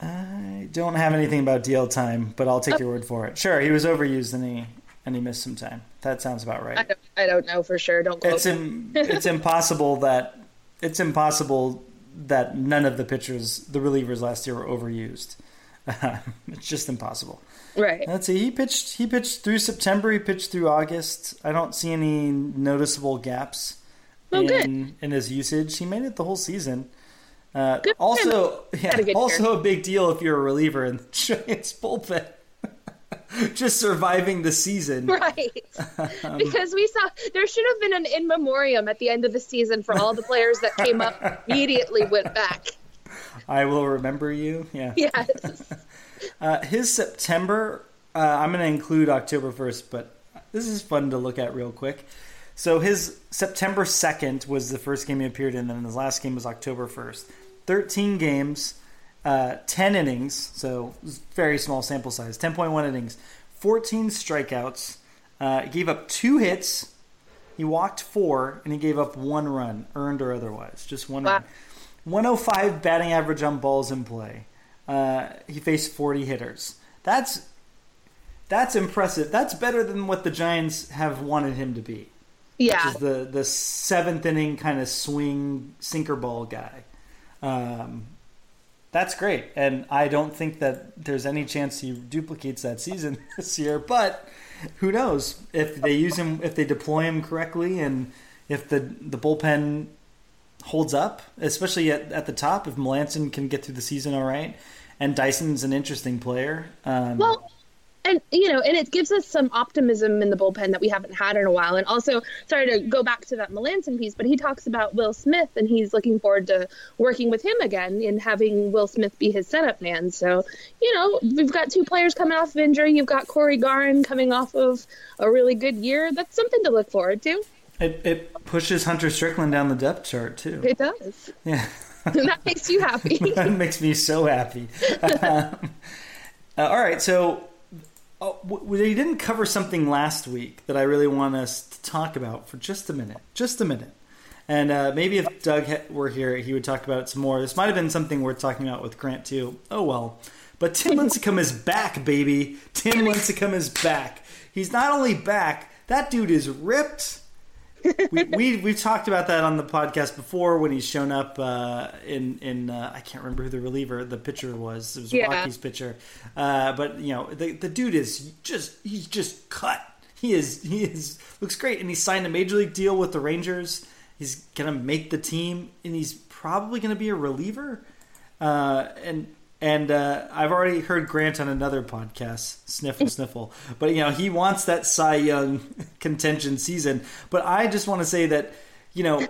I don't have anything about DL time, but I'll take your word for it. Sure, he was overused and he and he missed some time. That sounds about right. I don't, I don't know for sure. Don't quote it's Im- it's impossible that it's impossible that none of the pitchers, the relievers last year, were overused. it's just impossible. Right. Let's see. He pitched. He pitched through September. He pitched through August. I don't see any noticeable gaps Oh, in good. in his usage. He made it the whole season. Uh, also, yeah, a also a big deal if you're a reliever in the Giants bullpen. Just surviving the season. Right. Um, because we saw there should have been an in memoriam at the end of the season for all the players that came up immediately went back. I will remember you. Yeah. Yes. Uh, his September, uh, I'm going to include October 1st, but this is fun to look at real quick. So his September 2nd was the first game he appeared in, and his last game was October 1st. 13 games, uh, 10 innings, so very small sample size, 10.1 innings, 14 strikeouts, uh, gave up two hits, he walked four, and he gave up one run, earned or otherwise, just one Wow. run. 105 batting average on balls in play. Uh, he faced 40 hitters. That's that's impressive. That's better than what the Giants have wanted him to be. Yeah. Which is the the seventh inning kind of swing sinker ball guy. Um, that's great, and I don't think that there's any chance he duplicates that season this year. But who knows if they use him, if they deploy him correctly, and if the the bullpen holds up, especially at, at the top. If Melancon can get through the season all right, and Dyson's an interesting player. Um, Well, and you know, and it gives us some optimism in the bullpen that we haven't had in a while. And also, sorry to go back to that Melancon piece, but he talks about Will Smith, and he's looking forward to working with him again and having Will Smith be his setup man. So, you know, we've got two players coming off of injury. You've got Cory Gearrin coming off of a really good year. That's something to look forward to. it, it pushes Hunter Strickland down the depth chart too. It does. Yeah. that makes you happy. that makes me so happy. Um, uh, all right, so w- we didn't cover something last week that I really want us to talk about for just a minute. Just a minute. And uh, maybe if Doug were here, he would talk about it some more. This might have been something worth talking about with Grant, too. Oh, well. But Tim Lincecum is back, baby. Tim Lincecum is back. He's not only back, that dude is ripped we, we we've talked about that on the podcast before when he's shown up uh, in in uh, I can't remember who the reliever the pitcher was. It was Yeah. Rocky's pitcher. Uh, but you know the the dude is just he's just cut. He is he is looks great. And he signed a major league deal with the Rangers. He's gonna make the team and he's probably gonna be a reliever. Uh, and and uh, I've already heard Grant on another podcast, Sniffle Sniffle. But you know he wants that Cy Young contention season. But I just want to say that you know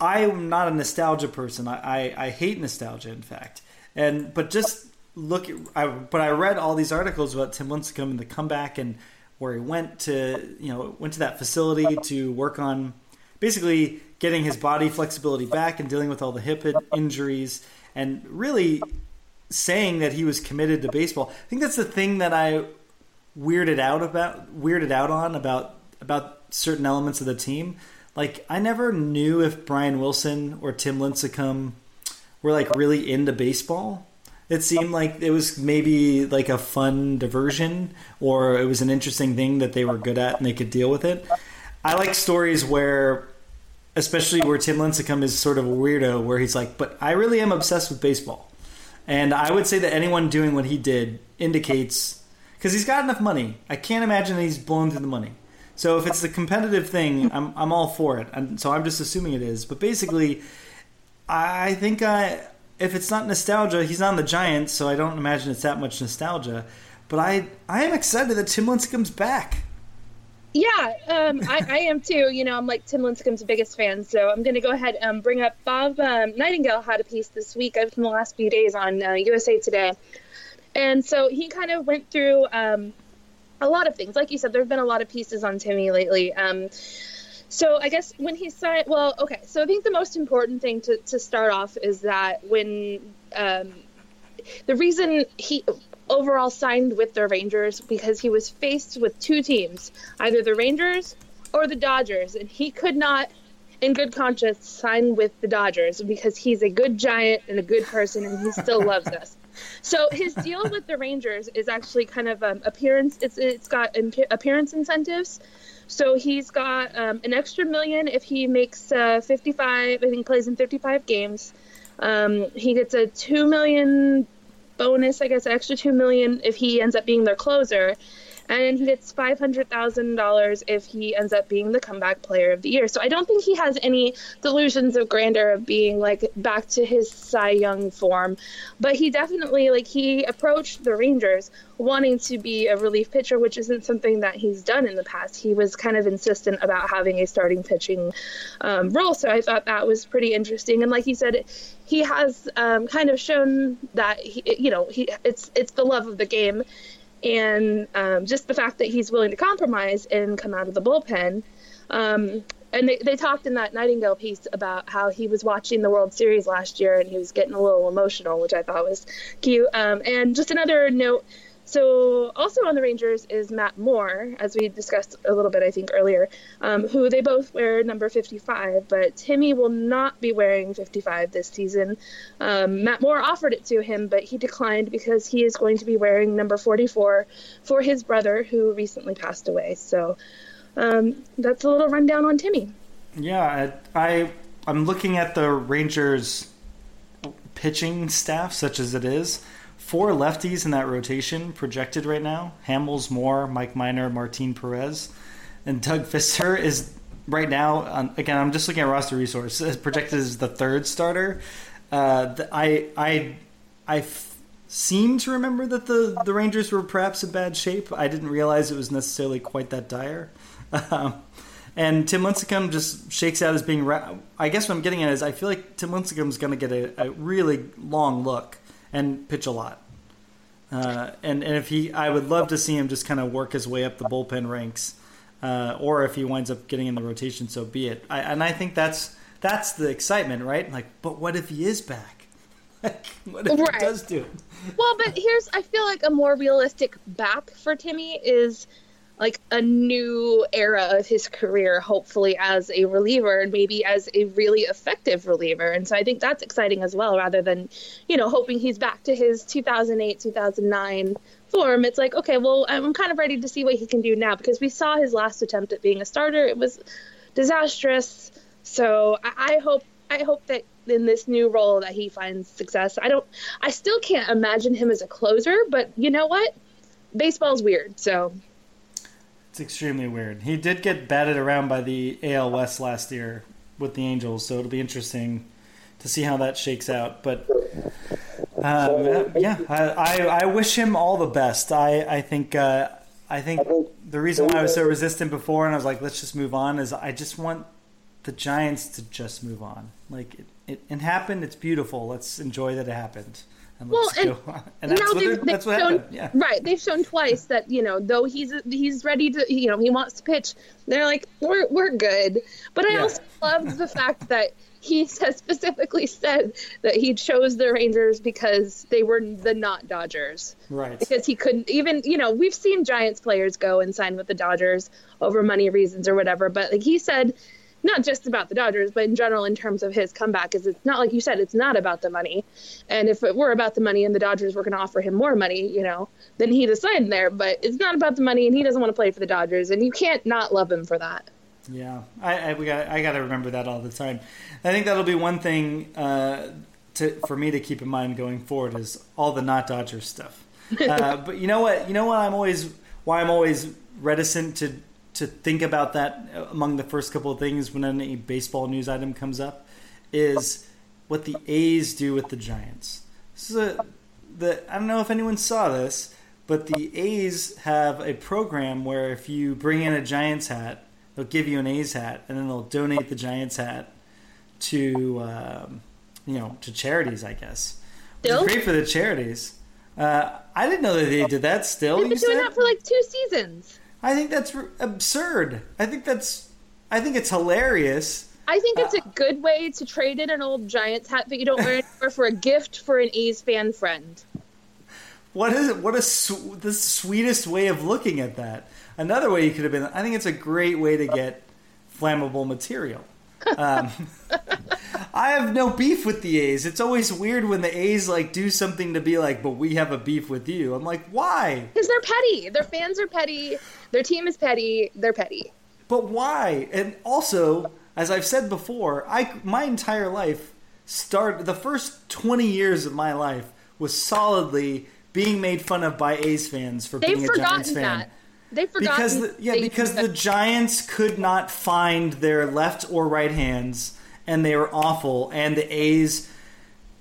I'm not a nostalgia person. I, I, I hate nostalgia, in fact. And but just look, at, I but I read all these articles about Tim Lincecum and the comeback and where he went to you know went to that facility to work on basically getting his body flexibility back and dealing with all the hip injuries and really saying that he was committed to baseball. I think that's the thing that I weirded out about weirded out on about about certain elements of the team. Like I never knew if Brian Wilson or Tim Lincecum were like really into baseball. It seemed like it was maybe like a fun diversion or it was an interesting thing that they were good at and they could deal with it. I like stories where especially where Tim Lincecum is sort of a weirdo where he's like, "But I really am obsessed with baseball." And I would say that anyone doing what he did indicates because he's got enough money. I can't imagine that he's blown through the money. So if it's a competitive thing, I'm I'm all for it. And so I'm just assuming it is. But basically, I think I if it's not nostalgia, he's on the Giants, so I don't imagine it's that much nostalgia. But I I am excited that Tim Lincecum's back. Yeah, um, I, I, am too. You know, I'm like Tim Lincecum's biggest fan, so I'm going to go ahead and bring up Bob um, Nightingale had a piece this week in the last few days on uh, USA Today, and so he kind of went through um, a lot of things. Like you said, there have been a lot of pieces on Timmy lately. Um, so I guess when he signed, well, okay. So I think the most important thing to, to start off is that when um, the reason he overall signed with the Rangers because he was faced with two teams, either the Rangers or the Dodgers, and he could not, in good conscience, sign with the Dodgers because he's a good giant and a good person, and he still loves us. So his deal with the Rangers is actually kind of um, appearance. It's it's got appearance incentives. So he's got um, an extra million if he makes uh, 55. I think plays in 55 games. Um, he gets a two million bonus, I guess, extra two million if he ends up being their closer, and he gets five hundred thousand dollars if he ends up being the comeback player of the year. So I don't think he has any delusions of grandeur of being like back to his Cy Young form, but he definitely like he approached the Rangers wanting to be a relief pitcher, which isn't something that he's done in the past. He was kind of insistent about having a starting pitching um, role, so I thought that was pretty interesting. And like you said, he has um, kind of shown that he, you know, he it's it's the love of the game and um, just the fact that he's willing to compromise and come out of the bullpen. Um, and they, they talked in that Nightingale piece about how he was watching the World Series last year and he was getting a little emotional, which I thought was cute. Um, and just another note so, also on the Rangers is Matt Moore, as we discussed a little bit, I think, earlier, um, who they both wear number 55, but Timmy will not be wearing 55 this season. Um, Matt Moore offered it to him, but he declined because he is going to be wearing number 44 for his brother, who recently passed away. So, um, that's a little rundown on Timmy. Yeah, I, I I'm looking at the Rangers pitching staff, such as it is four lefties in that rotation projected right now Hamels, Moore, Mike Minor, Martin Perez. And Doug Fister is right now, again, I'm just looking at roster resource, projected as the third starter. Uh, I, I, I f- seem to remember that the, the Rangers were perhaps in bad shape. I didn't realize it was necessarily quite that dire. Um, and Tim Lincecum just shakes out as being. Ra- I guess what I'm getting at is I feel like Tim Lincecum's going to get a, a really long look and pitch a lot. Uh, and and if he, I would love to see him just kind of work his way up the bullpen ranks, uh, or if he winds up getting in the rotation, so be it. I, and I think that's that's the excitement, right? Like, but what if he is back? what if right. he does do well, but here's I feel like a more realistic back for Timmy is like a new era of his career, hopefully as a reliever and maybe as a really effective reliever. And so I think that's exciting as well, rather than, you know, hoping he's back to his 2008, 2009 form. It's like, okay, well, I'm kind of ready to see what he can do now because we saw his last attempt at being a starter. It was disastrous. So I, I hope, I hope that in this new role that he finds success. I don't, I still can't imagine him as a closer, but you know what? Baseball's weird. So it's extremely weird. He did get batted around by the AL West last year with the Angels, so it'll be interesting to see how that shakes out. But um, yeah, I, I, I, wish him all the best. I I think uh, I think the reason why I was so resistant before and I was like, let's just move on, is I just want the Giants to just move on. Like it, it, it happened. It's beautiful. Let's enjoy that it happened and well, and, and that's, what, they've, that's what shown. Yeah. Right. They've shown twice that, you know, though he's he's ready to, you know, he wants to pitch, they're like, we're, we're good. But I yeah. also love the fact that he has specifically said that he chose the Rangers because they were the not Dodgers. Right. Because he couldn't even, you know, we've seen Giants players go and sign with the Dodgers over money reasons or whatever, but like he said not just about the Dodgers, but in general in terms of his comeback, is it's not like you said, it's not about the money. And if it were about the money and the Dodgers were going to offer him more money, you know, then he'd have signed there. But it's not about the money, and he doesn't want to play for the Dodgers, and you can't not love him for that. Yeah, I, I we got I got to remember that all the time. I think that'll be one thing uh, to for me to keep in mind going forward is all the not Dodgers stuff. Uh, but you know what? You know what? I'm always why I'm always reticent to to think about that among the first couple of things when any baseball news item comes up is what the A's do with the Giants. So the I don't know if anyone saw this, but the A's have a program where if you bring in a Giants hat, they'll give you an A's hat, and then they'll donate the Giants hat to um, you know to charities, I guess. Still? Great for the charities. Uh, I didn't know that they did that. Still, They've been doing said? that for like two seasons. I think that's r- absurd. I think that's. I think it's hilarious. I think it's a Uh, good way to trade in an old Giants hat that you don't wear anymore for a gift for an A's fan friend. What is it? What a su- the sweetest way of looking at that. Another way you could have been. I think it's a great way to get flammable material. Um, I have no beef with the A's. It's always weird when the A's like do something to be like, but we have a beef with you. I'm like, why? Because they're petty. Their fans are petty. Their team is petty. They're petty. But why? And also, as I've said before, I my entire life started the first 20 years of my life was solidly being made fun of by A's fans for They've being a Giants fan. that. They've forgotten. Because the, yeah, because the Giants could not find their left or right hands, and they were awful. And the A's,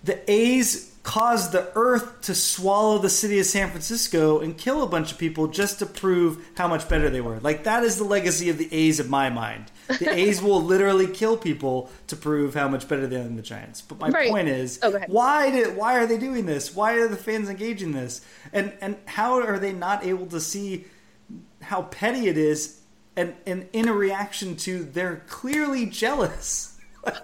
the A's caused the Earth to swallow the city of San Francisco and kill a bunch of people just to prove how much better they were. Like that is the legacy of the A's in my mind. The A's will literally kill people to prove how much better they are than the Giants. But my Right. point is, Oh, why did why are they doing this? Why are the fans engaging this? And and how are they not able to see how petty it is and, and in a reaction to they're clearly jealous.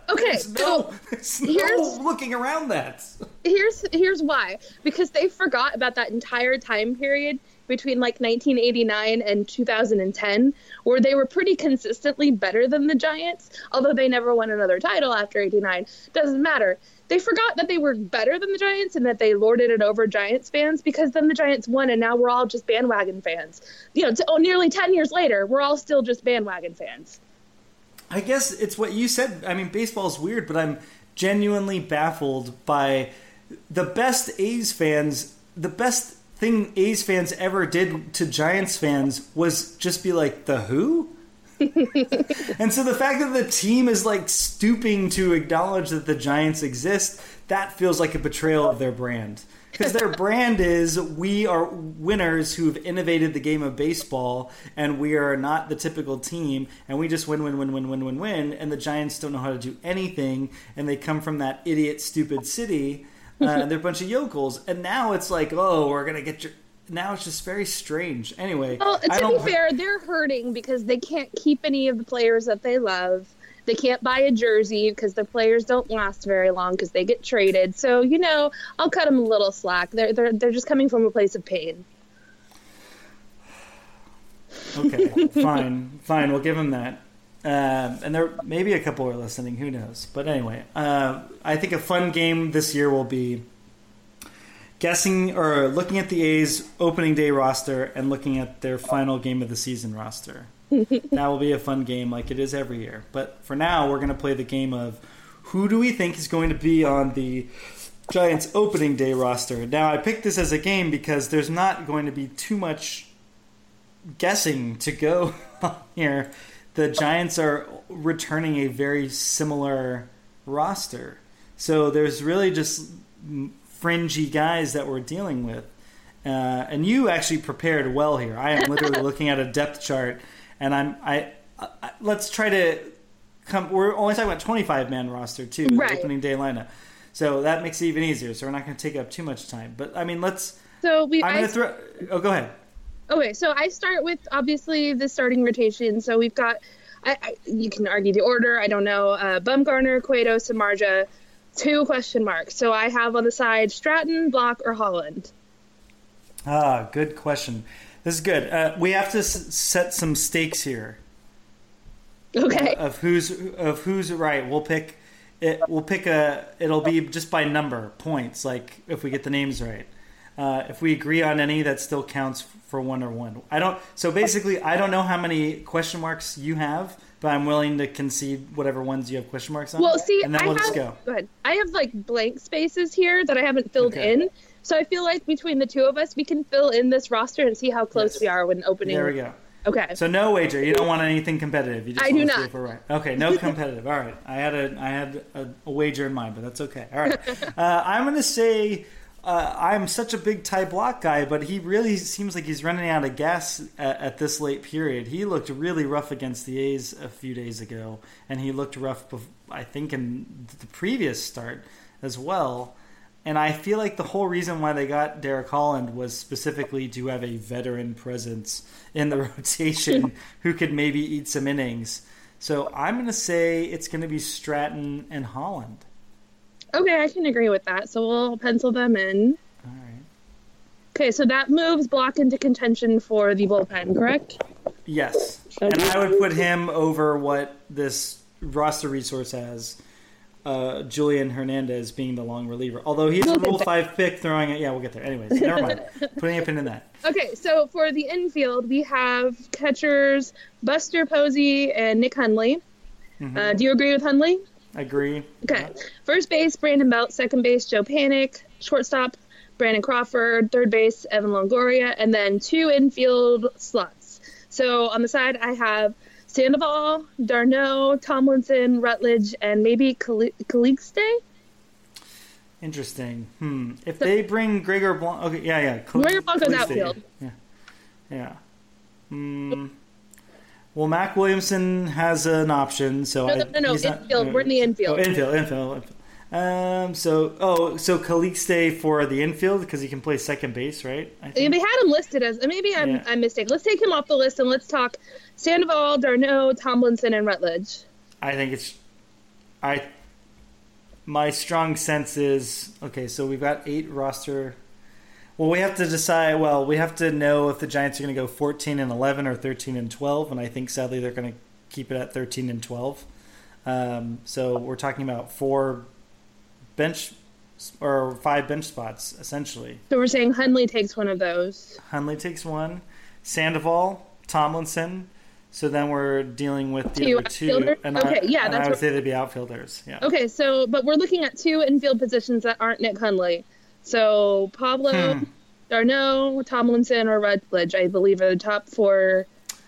Okay, there's no, so there's no looking around that. here's here's why. Because they forgot about that entire time period between like 1989 and 2010 where they were pretty consistently better than the giants although they never won another title after 89 doesn't matter. They forgot that they were better than the giants and that they lorded it over giants fans because then the giants won and now we're all just bandwagon fans. You know t- oh, nearly 10 years later we're all still just bandwagon fans I guess it's what you said. I mean, baseball's weird, but I'm genuinely baffled by the best A's fans. The best thing A's fans ever did to Giants fans was just be like, the who? and so the fact that the team is like stooping to acknowledge that the Giants exist, that feels like a betrayal of their brand. Because their brand is we are winners who've innovated the game of baseball, and we are not the typical team, and we just win, win, win, win, win, win, win. And the Giants don't know how to do anything, and they come from that idiot, stupid city, uh, and they're a bunch of yokels. And now it's like, oh, we're gonna get your. Now it's just very strange. Anyway, Well, to be fair, they're hurting because they can't keep any of the players that they love. They can't buy a jersey because their players don't last very long because they get traded. So you know, I'll cut them a little slack. They're they're they're just coming from a place of pain. Okay, fine, fine. We'll give them that. Um, and there maybe a couple are listening. Who knows? But anyway, uh, I think a fun game this year will be guessing or looking at the A's opening day roster and looking at their final game of the season roster. that will be a fun game, like it is every year. But for now, we're going to play the game of who do we think is going to be on the Giants opening day roster. Now, I picked this as a game because there's not going to be too much guessing to go here. The Giants are returning a very similar roster. So there's really just fringy guys that we're dealing with. Uh, and you actually prepared well here. I am literally looking at a depth chart, and I'm I, I let's try to come. We're only talking about 25 man roster too, Right. opening day lineup. So that makes it even easier. So we're not going to take up too much time. But I mean, let's. So we. I'm going to throw. Oh, go ahead. okay, so I start with obviously the starting rotation. So we've got. I, I, you can argue the order. I don't know. Uh, Bumgarner, Cueto, Samardzija, two question marks. So I have on the side Stratton, Blach, or Holland. Ah, good question. This is good. Uh, we have to s- set some stakes here Okay. of who's of who's right. We'll pick it. We'll pick a. It'll be just by number points. Like if we get the names right. Uh, if we agree on any, that still counts for one or one. I don't. So basically, I don't know how many question marks you have, but I'm willing to concede whatever ones you have question marks on. Well, see, and then I we'll have just go. ahead. I have like blank spaces here that I haven't filled Okay. in, So I feel like between the two of us, we can fill in this roster and see how close Yes. we are when opening. There we go. Okay. So no wager. You don't want anything competitive. You just I do not. if we're right. Okay, no competitive. All right. I had a I had a, a wager in mind, but that's okay. All right. Uh, I'm going to say uh, I'm such a big Ty Blach guy, but he really seems like he's running out of gas at, at this late period. He looked really rough against the A's a few days ago, and he looked rough, I think, in the previous start as well. And I feel like the whole reason why they got Derek Holland was specifically to have a veteran presence in the rotation who could maybe eat some innings. So I'm going to say it's going to be Stratton and Holland. Okay, I can agree with that. So we'll pencil them in. All right. Okay, so that moves Blach into contention for the bullpen, correct? Yes. And I would put him over what this roster resource has. Uh, Julian Hernandez being the long reliever. Although he's a Rule there. 5 pick throwing it. Yeah, we'll get there. Anyways, never mind. Putting a pin in that. Okay, so for the infield, we have catchers Buster Posey and Nick Hundley. Uh, do you agree with Hundley? Agree. Okay. First base, Brandon Belt. Second base, Joe Panik. Shortstop, Brandon Crawford. Third base, Evan Longoria. And then two infield slots. So on the side, I have Sandoval, d'Arnaud, Tomlinson, Rutledge, and maybe Calixte. Interesting. Hmm. If they bring Gregor Blanc, okay, yeah, yeah. Cl- Gregor Blanco's Cleese outfield. Yeah, yeah. Hmm. Well, Mac Williamson has an option, so No, I, no, no, no, not- infield. We're in the infield. Oh, infield, infield, infield. Um. So, oh, so Calixte for the infield because he can play second base, right? I think. They had him listed as maybe I'm Yeah. I'm mistaken. Let's take him off the list and let's talk Sandoval, d'Arnaud, Tomlinson, and Rutledge. I think it's. I. My strong sense is okay. So we've got eight roster. Well, we have to decide. Well, we have to know if the Giants are going to go fourteen and eleven or thirteen and twelve, and I think sadly they're going to keep it at thirteen and twelve. Um, so we're talking about four bench or five bench spots essentially. So we're saying Hundley takes one of those. Hundley takes one, Sandoval, Tomlinson. So then we're dealing with the Two other two, and Okay, I, yeah, and that's I would what- say they'd be outfielders. Yeah. Okay, so but we're looking at two infield positions that aren't Nick Hundley. So Pablo, Hmm. d'Arnaud, Tomlinson, or Rutledge, I believe, are the top four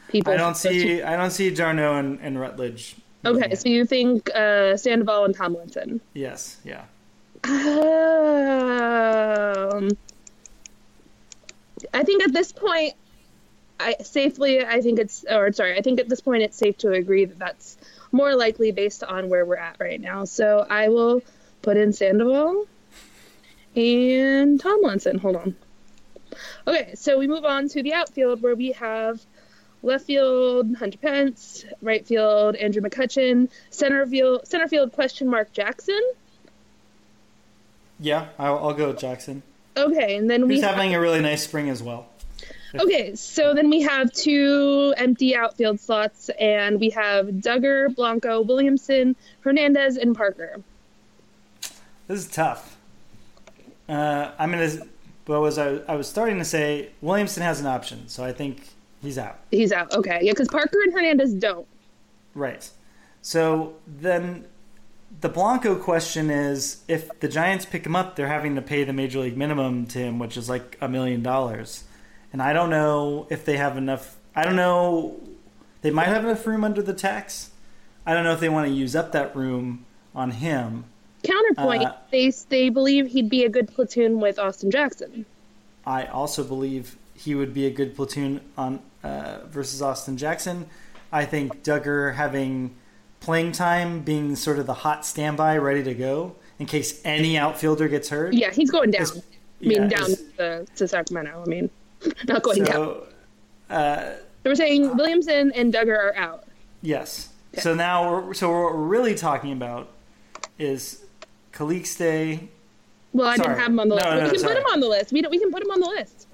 people. I don't see I don't see d'Arnaud and, and Rutledge. Okay, so you think uh, Sandoval and Tomlinson? Yes, yeah. Um, I think at this point, I safely, I think it's, or sorry, I think at this point it's safe to agree that that's more likely based on where we're at right now. So I will put in Sandoval and Tomlinson. Hold on. Okay, so we move on to the outfield where we have left field Hunter Pence, right field Andrew McCutchen, center field center field question mark Jackson. Yeah, I'll, I'll go with Jackson. Okay, and then we He's have- having a really nice spring as well. Okay, so then we have two empty outfield slots, and we have Duggar, Blanco, Williamson, Hernandez, and Parker. This is tough. Uh, I'm gonna. But was I, I was starting to say Williamson has an option, so I think he's out. He's out. Okay, yeah, because Parker and Hernandez don't. Right. So then the Blanco question is if the Giants pick him up, they're having to pay the major league minimum to him, which is like a million dollars. And I don't know if they have enough. I don't know. They might have enough room under the tax. I don't know if they want to use up that room on him. Counterpoint: Uh, they they believe he'd be a good platoon with Austin Jackson. I also believe he would be a good platoon on uh, versus Austin Jackson. I think Duggar having playing time, being sort of the hot standby, ready to go in case any outfielder gets hurt. Yeah, he's going down. I mean, yeah, down to, to Sacramento. I mean, not going down. So, uh, So we're saying Williamson and Duggar are out. yes. So now, we're, so what we're really talking about is Calixte, Well, I Sorry. didn't have him on the No, list. no, but we can sorry. put him on the list. We, don't, we can put him on the list.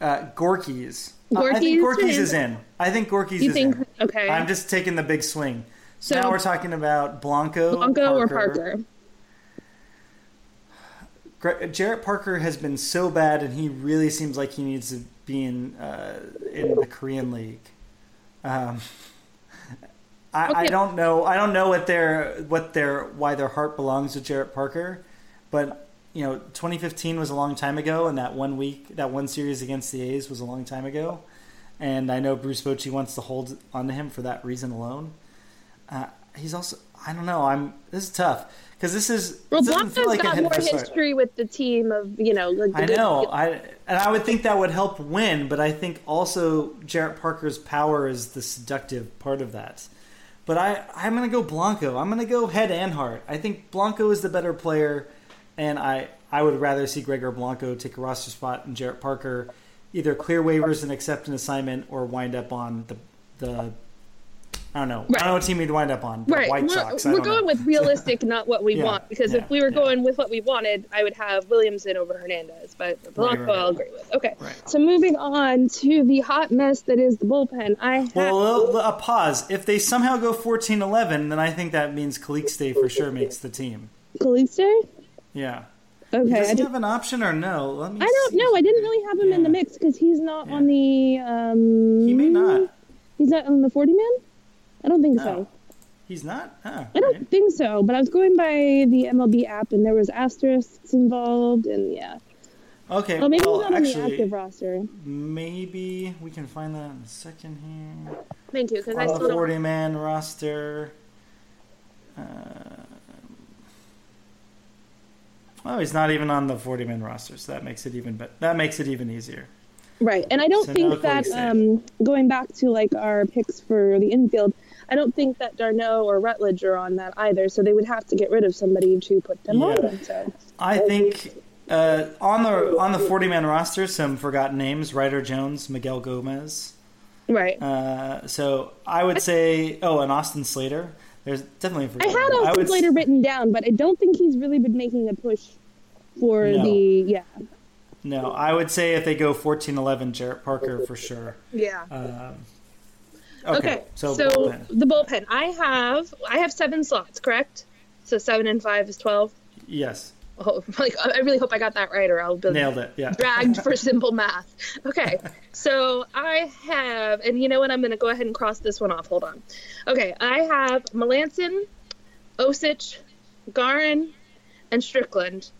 uh, Gorkys. Uh, I think Gorkys Gorkys is in. I think Gorkys You is think? in. Okay. I'm just taking the big swing. So, So- now we're talking about Blanco, Blanco or Parker? Jarrett Parker has been so bad, and he really seems like he needs to be in uh, in the Korean League. Um, I, I don't know. I don't know what their what their why their heart belongs to Jarrett Parker, but you know, 2015 was a long time ago, and that one week, that one series against the A's was a long time ago. And I know Bruce Bochy wants to hold onto him for that reason alone. Uh, he's also, I don't know, I'm. This is tough because this is. Well, Blanco's like got more history with the team of you know. Like I good- know, I and I would think that would help win, but I think also Jarrett Parker's power is the seductive part of that. But I, I'm going to go Blanco. I'm going to go head and heart. I think Blanco is the better player, and I, I would rather see Gregor Blanco take a roster spot and Jarrett Parker either clear waivers and accept an assignment or wind up on the the. I don't know. I don't know what team he'd wind up on. Right, White we're, Sox. We're don't know. going with realistic, not what we Yeah, want. Because yeah, if we were yeah. going with what we wanted, I would have Williamson over Hernandez. But Blanco, right. I'll agree with. Okay, Right. so moving on to the hot mess that is the bullpen. I have Well, a, a pause. If they somehow go 14-11, then I think that means Calixte for sure makes the team. Calixte. Yeah. Okay, Does he have an option or no? Let me I don't know. I didn't really have him in the mix because he's not on the. Um, He may not. He's not on the forty man. I don't think No. so. He's not? Oh, I don't right. think so. But I was going by the MLB app, and there was asterisks involved, and yeah. Okay, Oh, maybe well, he's not on the actually, active roster. maybe we can find that in a second here. Thank you, because I On still the don't 40-man roster. Uh, oh, he's not even on the 40-man roster, so that makes it even better. That makes it even easier. Right, and I don't So think that um, going back to like our picks for the infield, I don't think that d'Arnaud or Rutledge are on that either. So they would have to get rid of somebody to put them Yeah. on. So I think uh, on the on the 40-man roster, some forgotten names: Ryder Jones, Miguel Gomez. right, Uh, so I would say, oh, and Austin Slater. There's definitely a I had. Austin would Slater written down, but I don't think he's really been making a push for No. the yeah No, I would say if they go 14-11, Jarrett Parker for sure. yeah. Um, Okay, so, so, bullpen. the bullpen. I have I have seven slots, correct? So seven and five is twelve. yes, Oh, like I really hope I got that right, or I'll be nailed it. Yeah, dragged for simple math. Okay, so I have, and you know what? I'm going to go ahead and cross this one off. Hold on. Okay, I have Melancon, Osich, Gearrin, and Strickland,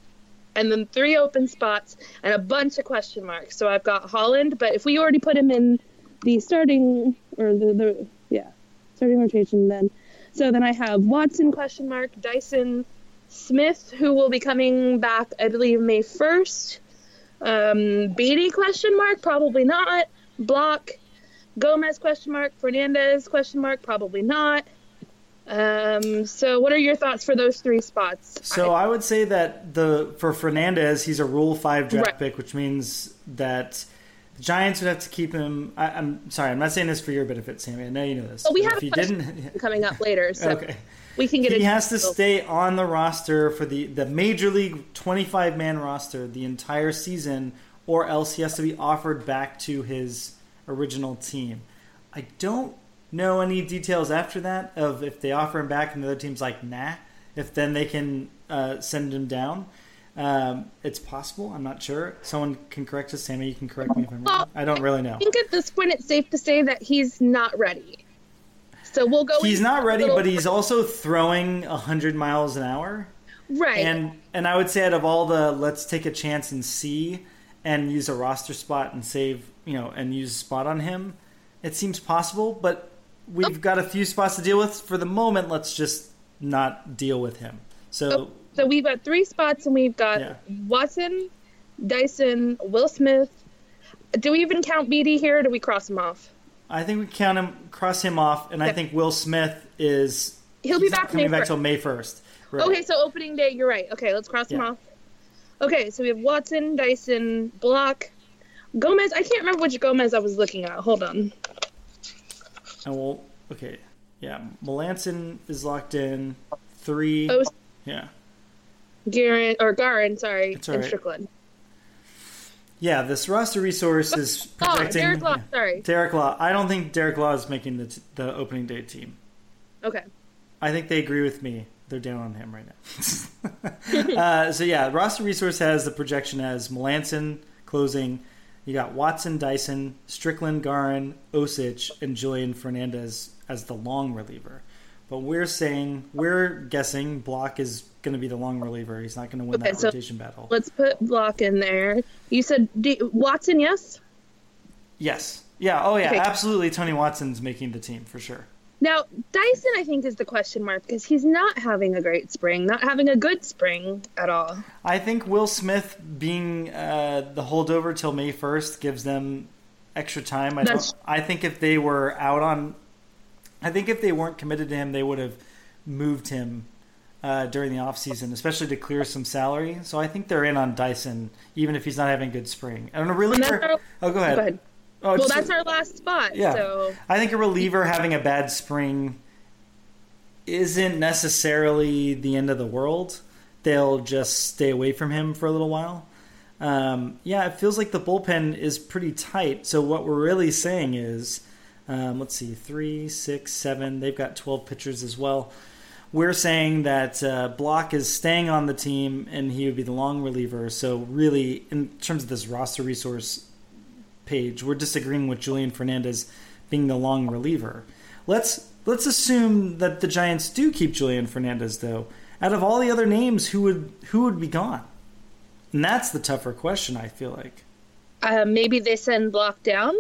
and then three open spots and a bunch of question marks. So I've got Holland, but if we already put him in the starting or the, the yeah starting rotation, then so then I have Watson question mark, Dyson, Smith, who will be coming back, I believe, May 1st. Um, Beede question mark, probably not. Blach, Gomez question mark, Fernandez question mark, probably not. Um, so what are your thoughts for those three spots? So I- I would say that the for Fernandez, he's a Rule Five draft Right. pick, which means that the Giants would have to keep him. I, I'm sorry, I'm not saying this for your benefit, Sammy. I know you know this. Oh, we have if question didn't, coming up later, so okay. we can get He has to stay on the roster for the, the Major League 25 man roster the entire season, or else he has to be offered back to his original team. I don't know any details after that of if they offer him back and the other team's like, nah, if then they can uh, send him down. Um, it's possible. I'm not sure. Someone can correct us. Sammy, you can correct me if I'm wrong. I don't really know. I think at this point it's safe to say that he's not ready. So we'll go. He's not ready, little- but he's also throwing 100 miles an hour. right. And and I would say out of all the let's take a chance and see and use a roster spot and save you know and use a spot on him, it seems possible. But we've got a few spots to deal with for the moment. Let's just not deal with him. So Oh, so we've got three spots, and we've got Yeah. Watson, Dyson, Will Smith. Do we even count BD here? Or do we cross him off? I think we count him, cross him off, and I think Will Smith is He'll be back coming May back 1st. till May first. Okay, so opening day, you're right. Okay, let's cross him off. Okay, so we have Watson, Dyson, Blach, Gomez. I can't remember which Gomez I was looking at. Hold on. And we'll okay, yeah. Melancon is locked in. Three, Oh, yeah. Gearrin or Gearrin, sorry, all and. Strickland. Yeah, this roster resource is Oh, projecting. Derek Law. Sorry. Derek Law. I don't think Derek Law is making the, t- the opening day team. Okay. I think they agree with me. They're down on him right now. uh, so yeah, roster resource has the projection as Melancon closing. You got Watson, Dyson, Strickland, Gearrin, Osich, and Julian Fernandez as the long reliever. But we're saying we're guessing Blach is going to be the long reliever. He's not going to win Okay, that so rotation battle. Let's put Blach in there. You said D- Watson, yes. Yes. Yeah. Oh yeah. Okay. Absolutely. Tony Watson's making the team for sure. Now Dyson, I think, is the question mark because he's not having a great spring, not having a good spring at all. I think Will Smith being uh, the holdover till May first gives them extra time. I That's- don't. I think if they were out on, I think if they weren't committed to him, they would have moved him uh, during the offseason, especially to clear some salary. So I think they're in on Dyson, even if he's not having a good spring. And a reliever. our- oh, go ahead. Go ahead. Oh, Well, just- that's our last spot. Yeah. So I think a reliever having a bad spring isn't necessarily the end of the world. They'll just stay away from him for a little while. Um, yeah, it feels like the bullpen is pretty tight. So what we're really saying is, um, let's see, three, six, seven. They've got twelve pitchers as well. We're saying that uh, Blach is staying on the team, and he would be the long reliever. So really, in terms of this roster resource page, we're disagreeing with Julian Fernandez being the long reliever. Let's let's assume that the Giants do keep Julian Fernandez though. Out of all the other names, who would who would be gone? And that's the tougher question. I feel like uh, maybe they send Blach down.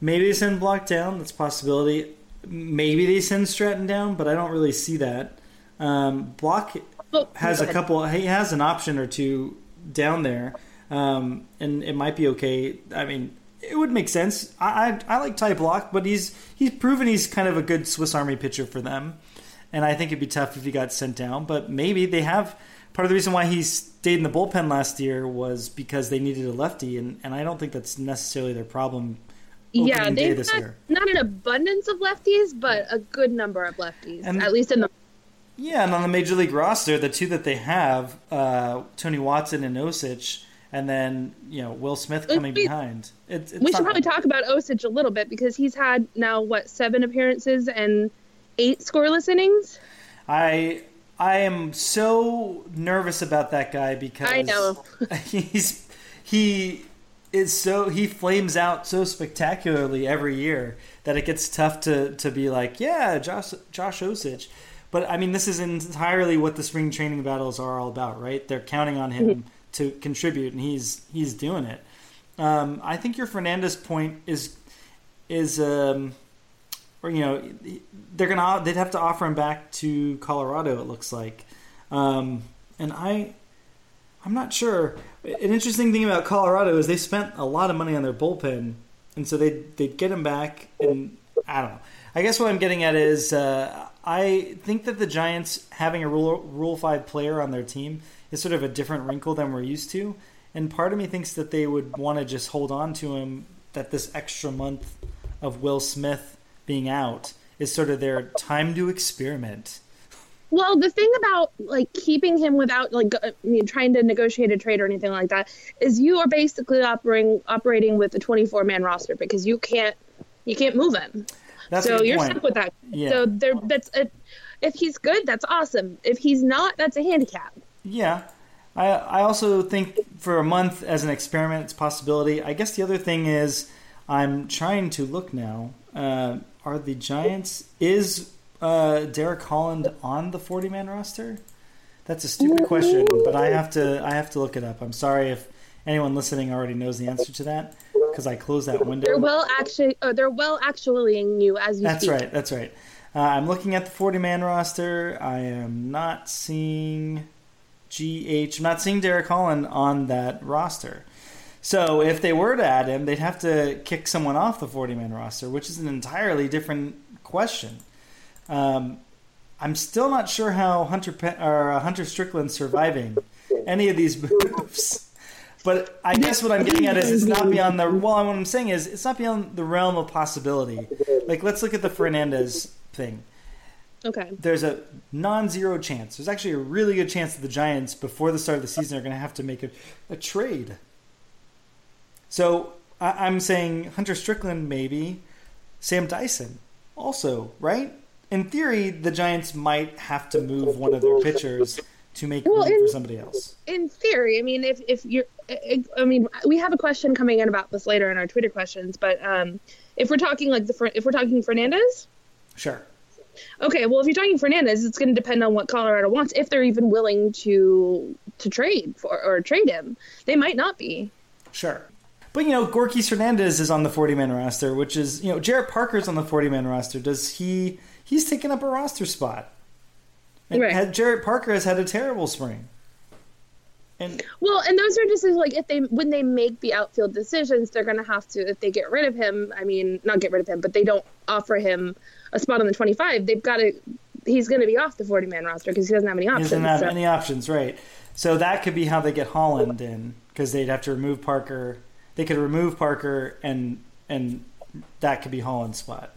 maybe they send Blach down. That's a possibility. Maybe they send Stratton down, but I don't really see that. Um, Blach Oh, has a couple. He has an option or two down there, um, and it might be okay. I mean, it would make sense. I I, I like Ty Blach, but he's he's proven he's kind of a good Swiss Army pitcher for them, and I think it'd be tough if he got sent down. But maybe they have. Part of the reason why he stayed in the bullpen last year was because they needed a lefty, and, and I don't think that's necessarily their problem. Yeah, they've got year. not an abundance of lefties, but a good number of lefties, And- at least in the. Yeah, and on the major league roster, the two that they have, uh, Tony Watson and Osich, and then you know Will Smith coming We- behind. It, it's We should probably bad. talk about Osich a little bit because he's had now what seven appearances and eight scoreless innings. I I am so nervous about that guy because I know. he's he is so he flames out so spectacularly every year that it gets tough to to be like yeah Josh Josh Osich. But I mean, this is entirely what the spring training battles are all about, right? They're counting on him Mm-hmm. to contribute, and he's he's doing it. Um, I think your Fernandez point is is um, or you know they're gonna they'd have to offer him back to Colorado. It looks like, um, and I I'm not sure. An interesting thing about Colorado is they spent a lot of money on their bullpen, and so they they'd get him back. And I don't know. I guess what I'm getting at is uh, I think that the Giants having a Rule Rule Five player on their team is sort of a different wrinkle than we're used to. And part of me thinks that they would want to just hold on to him. That this extra month of Will Smith being out is sort of their time to experiment. Well, the thing about like keeping him without like I mean, trying to negotiate a trade or anything like that is you are basically operating operating with a 24 man roster because you can't you can't move him. That's so you're point. stuck with that. Yeah. So there, that's a, if he's good, that's awesome. If he's not, that's a handicap. Yeah. I I also think for a month as an experiment, it's a possibility. I guess the other thing is I'm trying to look now. Uh, are the Giants is uh, Derek Holland on the 40 man roster? That's a stupid question, but I have to I have to look it up. I'm sorry if anyone listening already knows the answer to that because I closed that window. They're well actually, oh, they're well actuallying you as you That's speak. right. That's right. Uh, I'm looking at the 40 man roster. I am not seeing GH. I'm not seeing Derek Holland on that roster. So if they were to add him, they'd have to kick someone off the 40 man roster, which is an entirely different question. Um, I'm still not sure how Hunter Pe- or uh, Hunter Strickland's surviving any of these moves. But I guess what I'm getting at is it's not beyond the well. What I'm saying is it's not beyond the realm of possibility. Like let's look at the Fernandez thing. Okay. There's a non-zero chance. There's actually a really good chance that the Giants, before the start of the season, are going to have to make a, a trade. So I, I'm saying Hunter Strickland maybe, Sam Dyson also, right? In theory, the Giants might have to move one of their pitchers to make Well, room in- for somebody else. in theory, I mean, if if you're, I mean, we have a question coming in about this later in our Twitter questions, but um, if we're talking like the if we're talking Fernandez, Sure. Okay, well, if you're talking Fernandez, it's going to depend on what Colorado wants. If they're even willing to to trade for or trade him, they might not be. Sure. But you know, Gorky Fernandez is on the 40 man roster, which is you know, Jarrett Parker's on the 40 man roster. Does he? He's taken up a roster spot. And Right. had- Jarrett Parker has had a terrible spring. And Well, and those are decisions like if they when they make the outfield decisions, they're going to have to if they get rid of him. I mean, not get rid of him, but they don't offer him a spot on the 25. They've got to. He's going to be off the 40 man roster because he doesn't have any he options. doesn't have so- any options, right? So that could be how they get Holland in because they'd have to remove Parker. They could remove Parker and and that could be Holland's spot.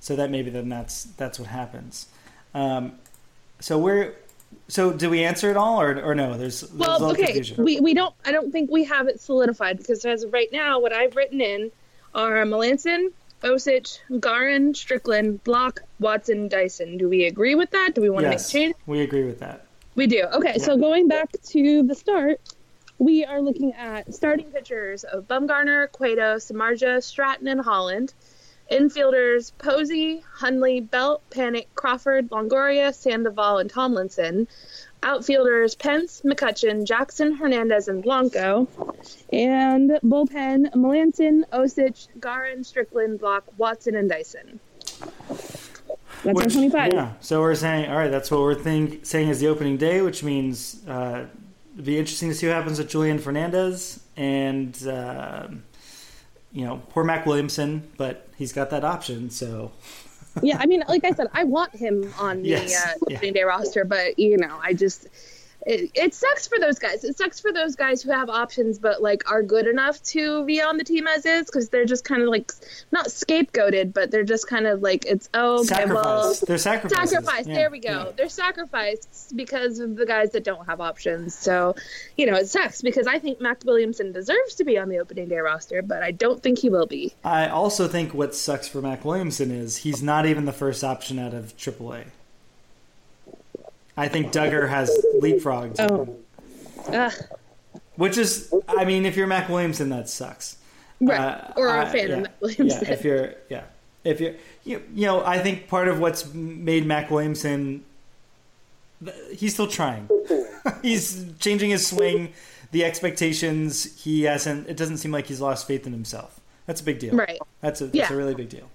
So that maybe then that's that's what happens. Um, so we're so do we answer it all or or no? There's, there's Well, okay, confusion. we, we don't. I don't think we have it solidified because as of right now, what I've written in are Melancon, Osich, Gearrin, Strickland, Blach, Watson, Dyson. Do we agree with that? Do we want to yes, make change? we agree with that. We do. Okay, so going back to the start, we are looking at starting pitchers of Bumgarner, Cueto, Samardzija, Stratton, and Holland. Infielders Posey, Hundley, Belt, Panik, Crawford, Longoria, Sandoval, and Tomlinson. Outfielders Pence, McCutchen, Jackson, Hernandez, and Blanco. And bullpen Melancon, Osich, Gearrin, Strickland, Blach, Watson, and Dyson. That's Which- 25. Yeah. So we're saying, all right, that's what we're think, saying is the opening day, which means uh, it'd be interesting to see what happens with Julian Fernandez and, uh, you know, poor Mac Williamson, but he's got that option. So yeah, I mean, like I said, I want him on the Yes, uh, yeah. opening day roster, but you know, I just it, it sucks for those guys. It sucks for those guys who have options, but like are good enough to be on the team as is because they're just kind of like not scapegoated, but they're just kind of like it's oh okay, well. They're sacrifices. sacrifice. Yeah, There we go. yeah. They're sacrificed because of the guys that don't have options. So, you know, it sucks because I think Mac Williamson deserves to be on the opening day roster, but I don't think he will be. I also think what sucks for Mac Williamson is he's not even the first option out of AAA. I think Duggar has leapfrogged. Oh. Ugh. Which is, I mean, if you're Mac Williamson, that sucks. Right. Uh, or a fan yeah, of Mac Williamson. Yeah, if you're, yeah, if you're, you, you know, I think part of what's made Mac Williamson, he's still trying. he's changing his swing, the expectations. He hasn't. It doesn't seem like he's lost faith in himself. That's a big deal. Right. That's a that's Yeah. a really big deal.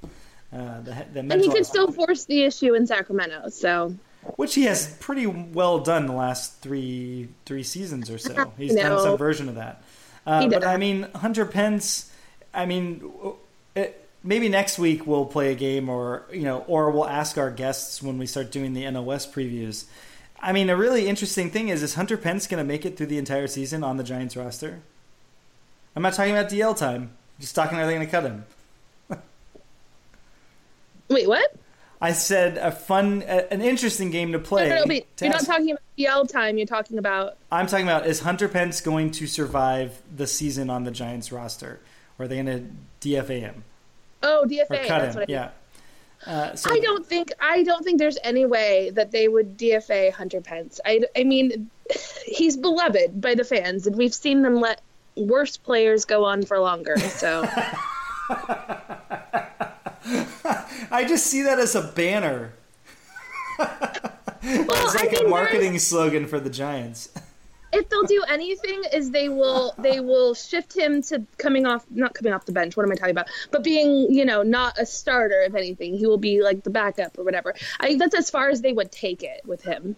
Uh, the, the and he could aspect still force the issue in Sacramento. So which he has pretty well done the last three three seasons or so. He's done some version of that. Uh, He but. I mean, Hunter Pence. I mean, it, maybe next week we'll play a game, or you know, or we'll ask our guests when we start doing the NOS previews. I mean, a really interesting thing is: is Hunter Pence going to make it through the entire season on the Giants roster? I'm not talking about DL time. I'm Just talking, are they going to cut him? wait, what? I said a fun, a, an interesting game to play. No, no, wait, to you're not talking about DL time. You're talking about I'm talking about is Hunter Pence going to survive the season on the Giants roster? Or are they going to DFA him oh or DFA. cut That's him? what I, Yeah. Uh, so I don't think I don't think there's any way that they would DFA Hunter Pence. I, I mean, he's beloved by the fans, and we've seen them let worse players go on for longer. So I just see that as a banner. well, It's I like mean, a marketing slogan for the Giants. if they'll do anything is they will they will shift him to coming off not coming off the bench what am i talking about but being you know not a starter if anything he will be like the backup or whatever i think that's as far as they would take it with him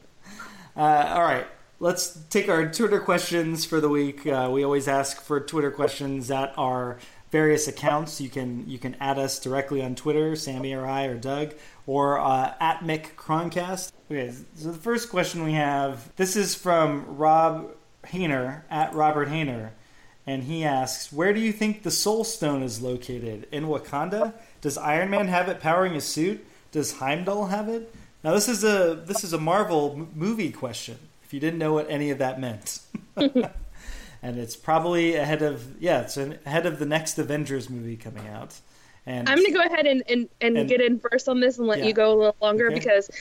Uh, all right, let's take our Twitter questions for the week. Uh, we always ask for Twitter questions at our various accounts. You can you can add us directly on Twitter, Sammy or I or Doug, or uh, at Mick Croncast. Okay, so the first question we have this is from Rob Hayner at Robert Hayner, and he asks, "Where do you think the Soul Stone is located? In Wakanda? Does Iron Man have it powering his suit? Does Heimdall have it?" Now this is a this is a Marvel m- movie question. If you didn't know what any of that meant, and it's probably ahead of yeah, it's ahead of the next Avengers movie coming out. And i'm going to go ahead and, and, and, And- get in first on this and let Yeah. you go a little longer Okay. because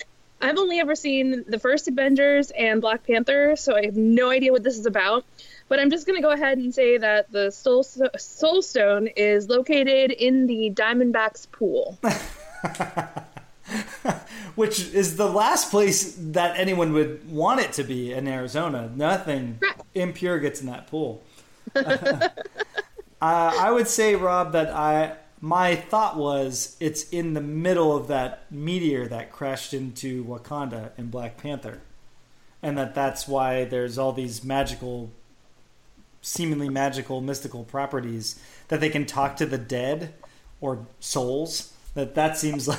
i've only ever seen the first avengers and black panther so i have no idea what this is about but I'm just going to go ahead and say that the Soul, Soul Stone is located in the Diamondbacks pool. which is the last place that anyone would want it to be in Arizona. Nothing impure gets in that pool. uh, I would say, Rob, that I my thought was it's in the middle of that meteor that crashed into Wakanda in Black Panther, and that that's why there's all these magical, seemingly magical, mystical properties that they can talk to the dead or souls. That that seems like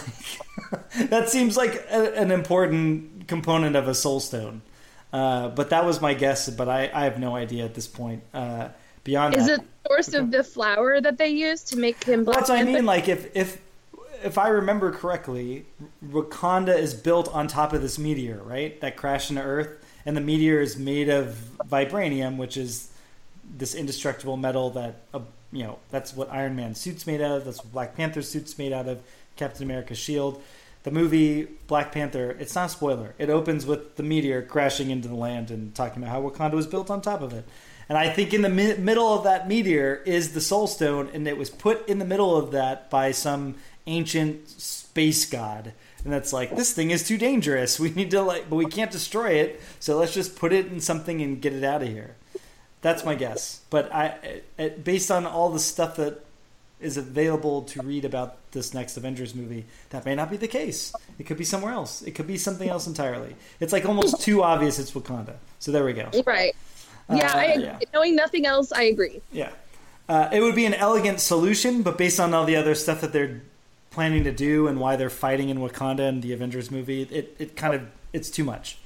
that seems like a, an important component of a soul stone. Uh, but that was my guess. But I, I have no idea at this point. Uh, beyond is that, it the source of the flower that they use to make him black that's what I mean. Like if if if I remember correctly, Wakanda is built on top of this meteor, right? That crashed into Earth, and the meteor is made of vibranium, which is this indestructible metal that uh, you know. That's what Iron Man's suit's made out of. That's what Black Panther's suit's made out of. Captain America's shield. The movie Black Panther. It's not a spoiler. It opens with the meteor crashing into the land and talking about how Wakanda was built on top of it. And I think in the mi- middle of that meteor is the Soul Stone, and it was put in the middle of that by some ancient space god. And that's like, this thing is too dangerous. We need to like, but we can't destroy it. So let's just put it in something and get it out of here. That's my guess. But I, it, based on all the stuff that is available to read about this next Avengers movie, that may not be the case. It could be somewhere else. It could be something else entirely. It's like almost too obvious it's Wakanda. So there we go. right. Yeah, Uh, I, yeah. knowing nothing else, I agree. Yeah. Uh, it would be an elegant solution, but based on all the other stuff that they're planning to do and why they're fighting in Wakanda in the Avengers movie, it, it kind of it's too much.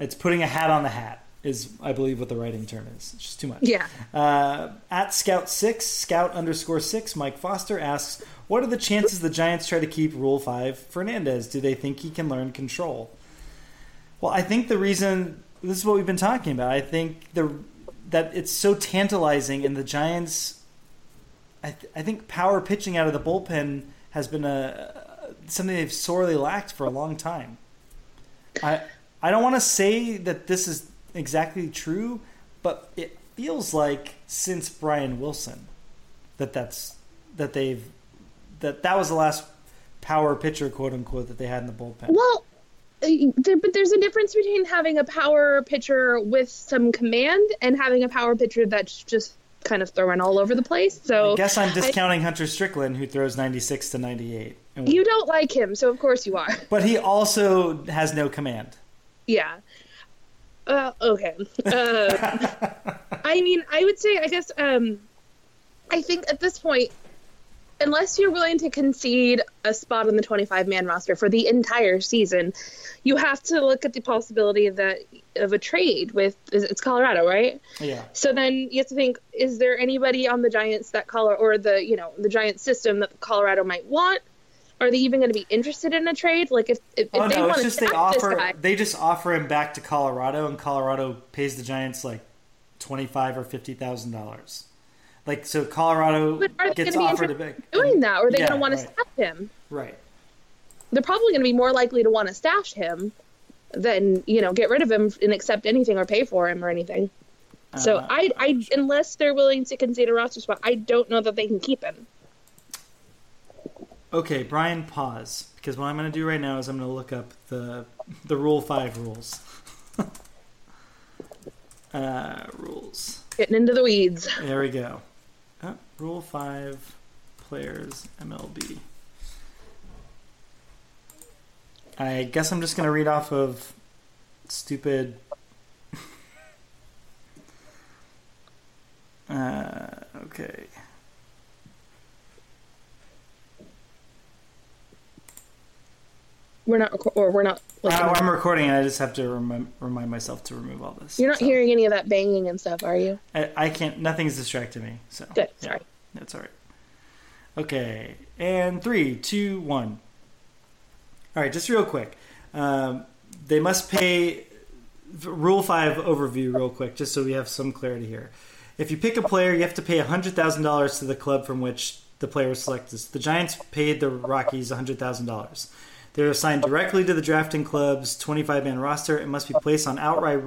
It's putting a hat on the hat is I believe what the writing term is. It's just too much. Yeah. Uh, at Scout six, Scout underscore six, Mike Foster asks, "What are the chances the Giants try to keep Rule Five Fernandez? Do they think he can learn control?" Well, I think the reason this is what we've been talking about. I think the that it's so tantalizing, and the Giants. I, th- I think power pitching out of the bullpen has been a something they've sorely lacked for a long time. I I don't want to say that this is exactly true, but it feels like since Brian Wilson that that's that they've that that was the last power pitcher quote unquote that they had in the bullpen. Well, uh, there, but there's a difference between having a power pitcher with some command and having a power pitcher that's just kind of throwing all over the place. So I guess I'm discounting Hunter Strickland, who throws 96 to 98. You don't like him, so of course you are. but he also has no command. Yeah. Uh, okay. Uh, I mean, I would say, I guess, um, I think at this point, unless you're willing to concede a spot on the 25 man roster for the entire season, you have to look at the possibility of that of a trade with it's Colorado, right? Yeah. So then you have to think: Is there anybody on the Giants that color or the you know the Giants system that Colorado might want? Are they even going to be interested in a trade? Like if if, if Oh they no, want to just they offer guy, they just offer him back to Colorado, and Colorado pays the Giants like twenty five or fifty thousand dollars. Like so, Colorado gets going to be offered a interested big in doing that, or are they Yeah, going to want right. to staff him? right. They're probably going to be more likely to want to stash him than you know get rid of him and accept anything or pay for him or anything. So Uh, I, I, unless they're willing to concede a roster spot, I don't know that they can keep him. Okay, Brian, pause because what I'm going to do right now is I'm going to look up the the Rule Five rules. uh, rules. Getting into the weeds. There we go. Uh, rule five players MLB. I guess I'm just gonna read off of stupid. uh, okay. We're not, reco- or we're not. Uh. I'm recording. and I just have to rem- remind myself to remove all this. You're not So, hearing any of that banging and stuff, are you? I, I can't. Nothing's distracting me. So Good. yeah. Sorry. That's all right. Okay, and three, two, one. All right, just real quick. Um, they must pay. Rule five overview, real quick, just so we have some clarity here. If you pick a player, you have to pay hundred thousand dollars to the club from which the player was selected. The Giants paid the Rockies hundred thousand dollars. They're assigned directly to the drafting club's twenty-five man roster and must be placed on outright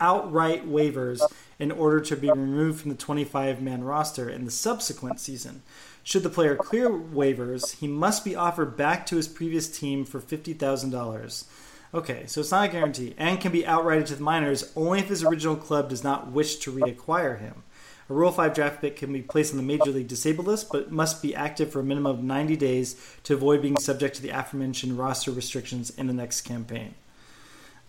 outright waivers in order to be removed from the 25 man roster in the subsequent season. Should the player clear waivers, he must be offered back to his previous team for $50,000. Okay, so it's not a guarantee, and can be outrighted to the minors only if his original club does not wish to reacquire him. A Rule 5 draft pick can be placed on the Major League Disabled list, but must be active for a minimum of 90 days to avoid being subject to the aforementioned roster restrictions in the next campaign.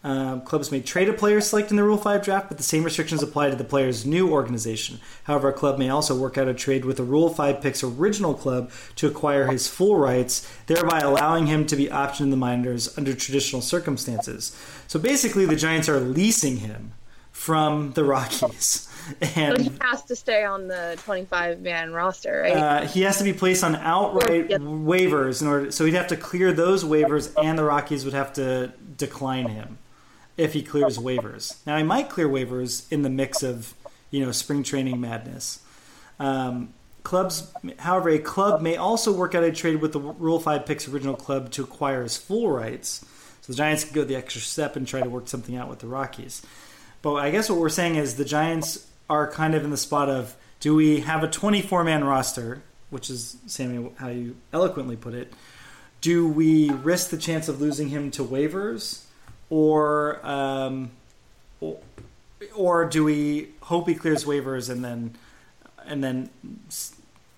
Um, clubs may trade a player selected in the Rule 5 draft, but the same restrictions apply to the player's new organization. However, a club may also work out a trade with a Rule 5 pick's original club to acquire his full rights, thereby allowing him to be optioned in the minors under traditional circumstances. So basically, the Giants are leasing him from the Rockies. And But he has to stay on the 25 man roster, right? uh, he has to be placed on outright waivers in order. So he'd have to clear those waivers, and the Rockies would have to decline him if he clears waivers. Now he might clear waivers in the mix of you know spring training madness. Um, clubs, however, a club may also work out a trade with the Rule Five picks original club to acquire his full rights. So the Giants could go the extra step and try to work something out with the Rockies. But I guess what we're saying is the Giants are kind of in the spot of do we have a 24 man roster, which is, Sammy, how you eloquently put it? Do we risk the chance of losing him to waivers? Or, um, or, or do we hope he clears waivers and then, and then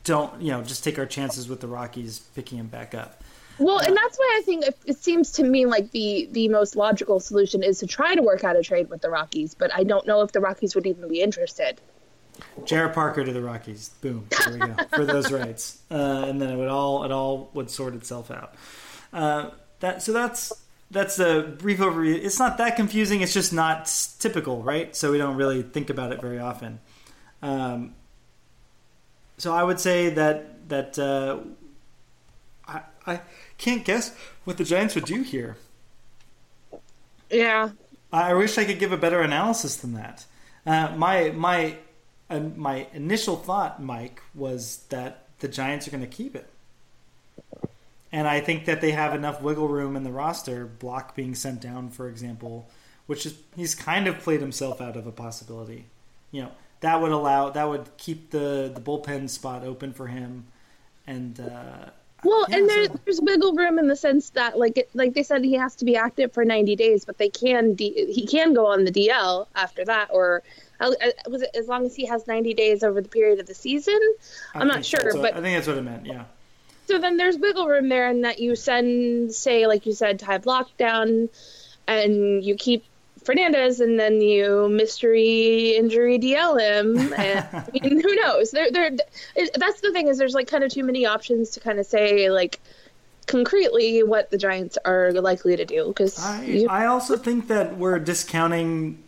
don't, you know, just take our chances with the Rockies picking him back up? Well, and that's why I think it, it seems to me like the the most logical solution is to try to work out a trade with the Rockies, but I don't know if the Rockies would even be interested. Jarrett Parker to the Rockies. Boom. There we go. For those rights. Uh, and then it would all it all would sort itself out. Uh, that so that's that's a brief overview. It's not that confusing. It's just not typical, right? So we don't really think about it very often. Um, so I would say that that uh, I I can't guess what the Giants would do here. Yeah, I wish I could give a better analysis than that. Uh, my my uh, my initial thought, Mike, was that the Giants are going to keep it, and I think that they have enough wiggle room in the roster. Blach being sent down, for example, which is he's kind of played himself out of a possibility. You know that would allow that would keep the the bullpen spot open for him, and. Uh, Well, yeah, and there, so- there's wiggle room in the sense that, like, it, like they said, he has to be active for 90 days, but they can D, he can go on the DL after that, or uh, was it as long as he has 90 days over the period of the season? I I'm not sure, what- but I think that's what it meant. Yeah. so then there's wiggle room there, in that you send, say, like you said, Ty lockdown, and you keep Fernandez, and then you mystery injury DL him, and I mean, who knows? There, there. That's the thing is, there's like kind of too many options to kind of say like concretely what the Giants are likely to do because I, I also think that we're discounting,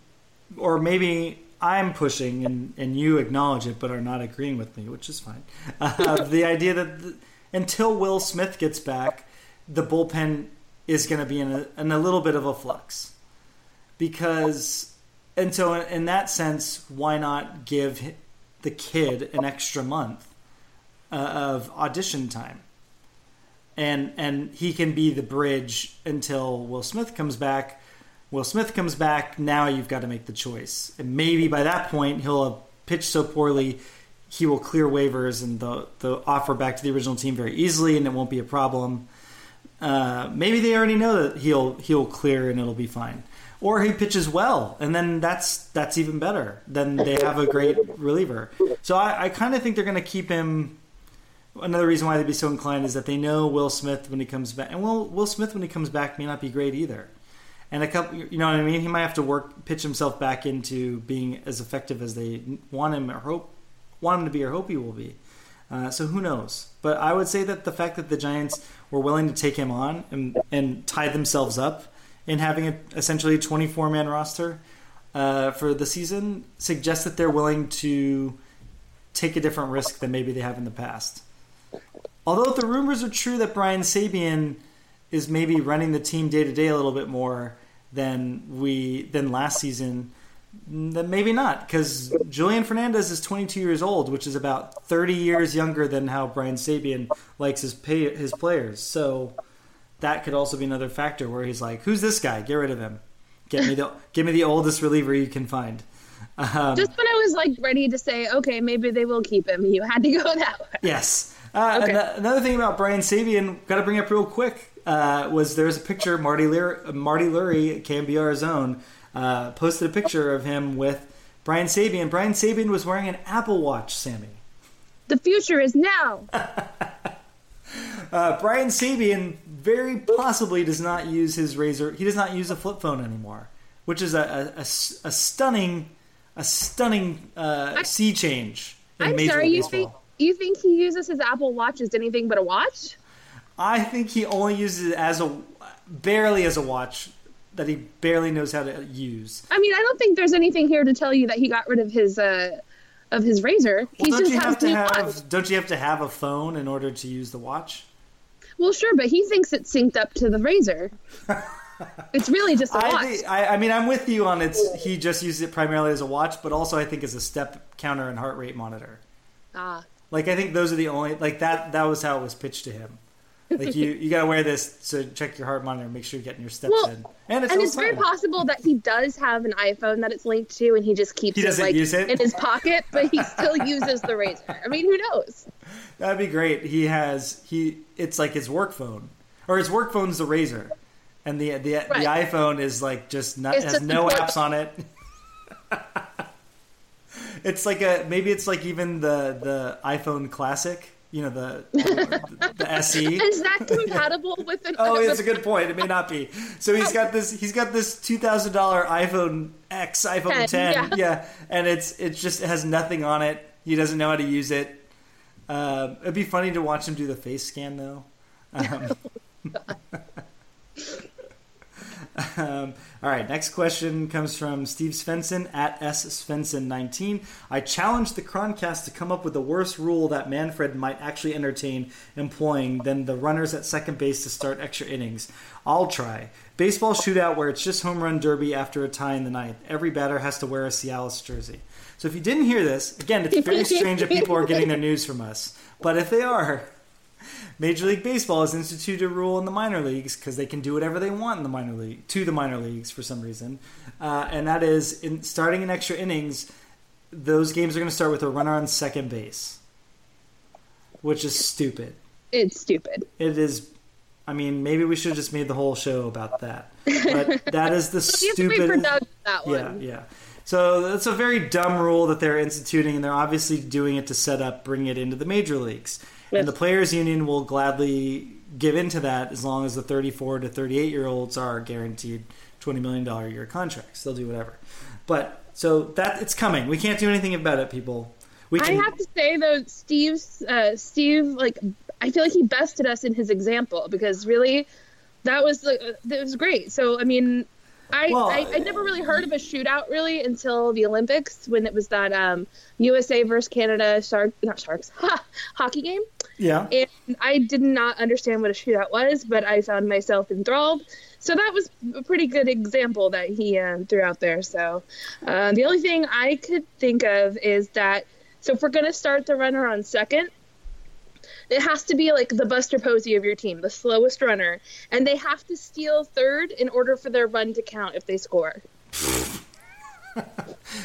or maybe I'm pushing, and, and you acknowledge it, but are not agreeing with me, which is fine. Uh, the idea that the, until Will Smith gets back, the bullpen is going to be in a, in a little bit of a flux. Because, and so in that sense, why not give the kid an extra month uh, of audition time? and and he can be the bridge until Will Smith comes back. Will Smith comes back. Now you've got to make the choice, and maybe by that point he'll have pitched so poorly he will clear waivers and the the offer back to the original team very easily, and it won't be a problem. Uh, maybe they already know that he'll he'll clear and it'll be fine, or he pitches well, and then that's that's even better. Then they have a great reliever. So I, I kind of think they're going to keep him another reason why they'd be so inclined is that they know Will Smith when he comes back, and Will Will Smith when he comes back may not be great either. And a couple, you know what I mean? He might have to work, pitch himself back into being as effective as they want him or hope want him to be or hope he will be. Uh, so who knows? But I would say that the fact that the Giants were willing to take him on and, and tie themselves up in having a, essentially a 24 man roster uh, for the season suggests that they're willing to take a different risk than maybe they have in the past. Although if the rumors are true that Brian Sabean is maybe running the team day to day a little bit more than we than last season, then maybe not because Julian Fernandez is 22 years old, which is about 30 years younger than how Brian Sabean likes his pay, his players. So that could also be another factor where he's like, "Who's this guy? Get rid of him. Get me the give me the oldest reliever you can find." Um, just when I was like ready to say okay maybe they will keep him you had to go that way Yes. Uh, Okay. ano- Another thing about Brian Sabean, got to bring up real quick, uh, was there's a picture Marty Lear, Marty Lurie, KNBR's own, uh, posted a picture of him with Brian Sabean. Brian Sabean was wearing an Apple Watch, Sammy. The future is now. Uh, Brian Sabean very possibly does not use his Razr. He does not use a flip phone anymore, which is a, a- a a stunning, a stunning uh, sea change. I'm sorry, you think you think he uses his Apple Watch as anything but a watch? I think he only uses it as a barely as a watch that he barely knows how to use. I mean, I don't think there's anything here to tell you that he got rid of his uh of his Razr. He don't just you has have to new have watch. don't you have to have a phone in order to use the watch? Well, sure, but he thinks it's synced up to the Razr. it's really just a watch. I, think, I I mean I'm with you on it's he just uses it primarily as a watch, but also I think as a step counter and heart rate monitor. ah, Like I think those are the only like that that was how it was pitched to him. Like you you got to wear this to check your heart monitor, make sure you're getting your steps Well, in. And it's and it's very possible that he does have an iPhone that it's linked to, and he just keeps He it like use it? in his pocket, but he still uses the Razr. I mean, who knows? That'd be great. He has he. It's like his work phone, or his work phone's the Razr, and the the the iPhone is like just not, It's has just no apps on it. it's like a maybe it's like even the the iPhone Classic. You know the the, the SE. Is that compatible with an? Oh, it's a good point. It may not be. So he's got this. He's got this two thousand dollar iPhone X, iPhone 10, ten. yeah. Yeah. and it's it just it has nothing on it. He doesn't know how to use it. Um, it'd be funny to watch him do the face scan though. Um, um, all right, next question comes from Steve Svensson at S Svensson19. I challenge the Croncast to come up with the worst rule that Manfred might actually entertain employing than the runners at second base to start extra innings. I'll try. Baseball shootout where it's just home run derby after a tie in the ninth. Every batter has to wear a Cialis jersey. So if you didn't hear this, again, it's very strange that people are getting their news from us. But if they are, Major League Baseball has instituted a rule in the minor leagues because they can do whatever they want in the minor league to the minor leagues for some reason, uh, and that is in starting in extra innings. Those games are going to start with a runner on second base, which is stupid. It's stupid. It is. I mean, maybe we should have just made the whole show about that. But that is the You have to wait for stupid. Yeah, yeah. So that's a very dumb rule that they're instituting, and they're obviously doing it to set up, bring it into the major leagues. And the players' union will gladly give into that as long as the 34 to 38 year olds are guaranteed 20 million dollar a year contracts. They'll do whatever. But so that it's coming. We can't do anything about it, people. We I have to say though, Steve's uh, Steve like I feel like he bested us in his example because really that was like uh, that was great. So I mean, I, Well, I I never really heard of a shootout really until the Olympics when it was that um, USA versus Canada shark not sharks hockey game. Yeah. and I did not understand what a shootout was, but I found myself enthralled. So that was a pretty good example that he uh, threw out there. So uh, the only thing I could think of is that so if we're going to start the runner on second, it has to be like the Buster Posey of your team, the slowest runner, and they have to steal third in order for their run to count if they score.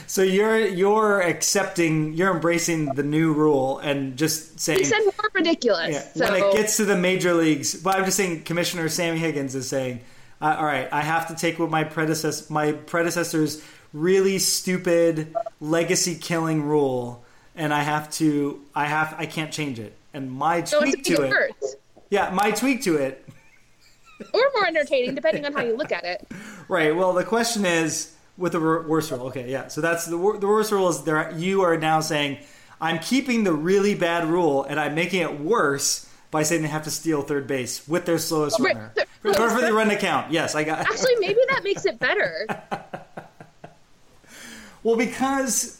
So you're you're accepting, you're embracing the new rule and just saying. He said more ridiculous. Yeah, so when it gets to the major leagues, but I'm just saying, Commissioner Sammy Higgins is saying, uh, "All right, I have to take what my predecessor, my predecessor's really stupid legacy killing rule, and I have to, I have, I can't change it." And my so tweak to it, yeah, my tweak to it, Or more entertaining, depending on how you look at it. right? Well, the question is with the wor- worst rule. Okay, yeah. So that's the the worst rule is there. You are now saying I'm keeping the really bad rule and I'm making it worse by saying they have to steal third base with their slowest Right. runner for, for the run to count. Yes, I got. Actually, maybe that makes it better. Well, because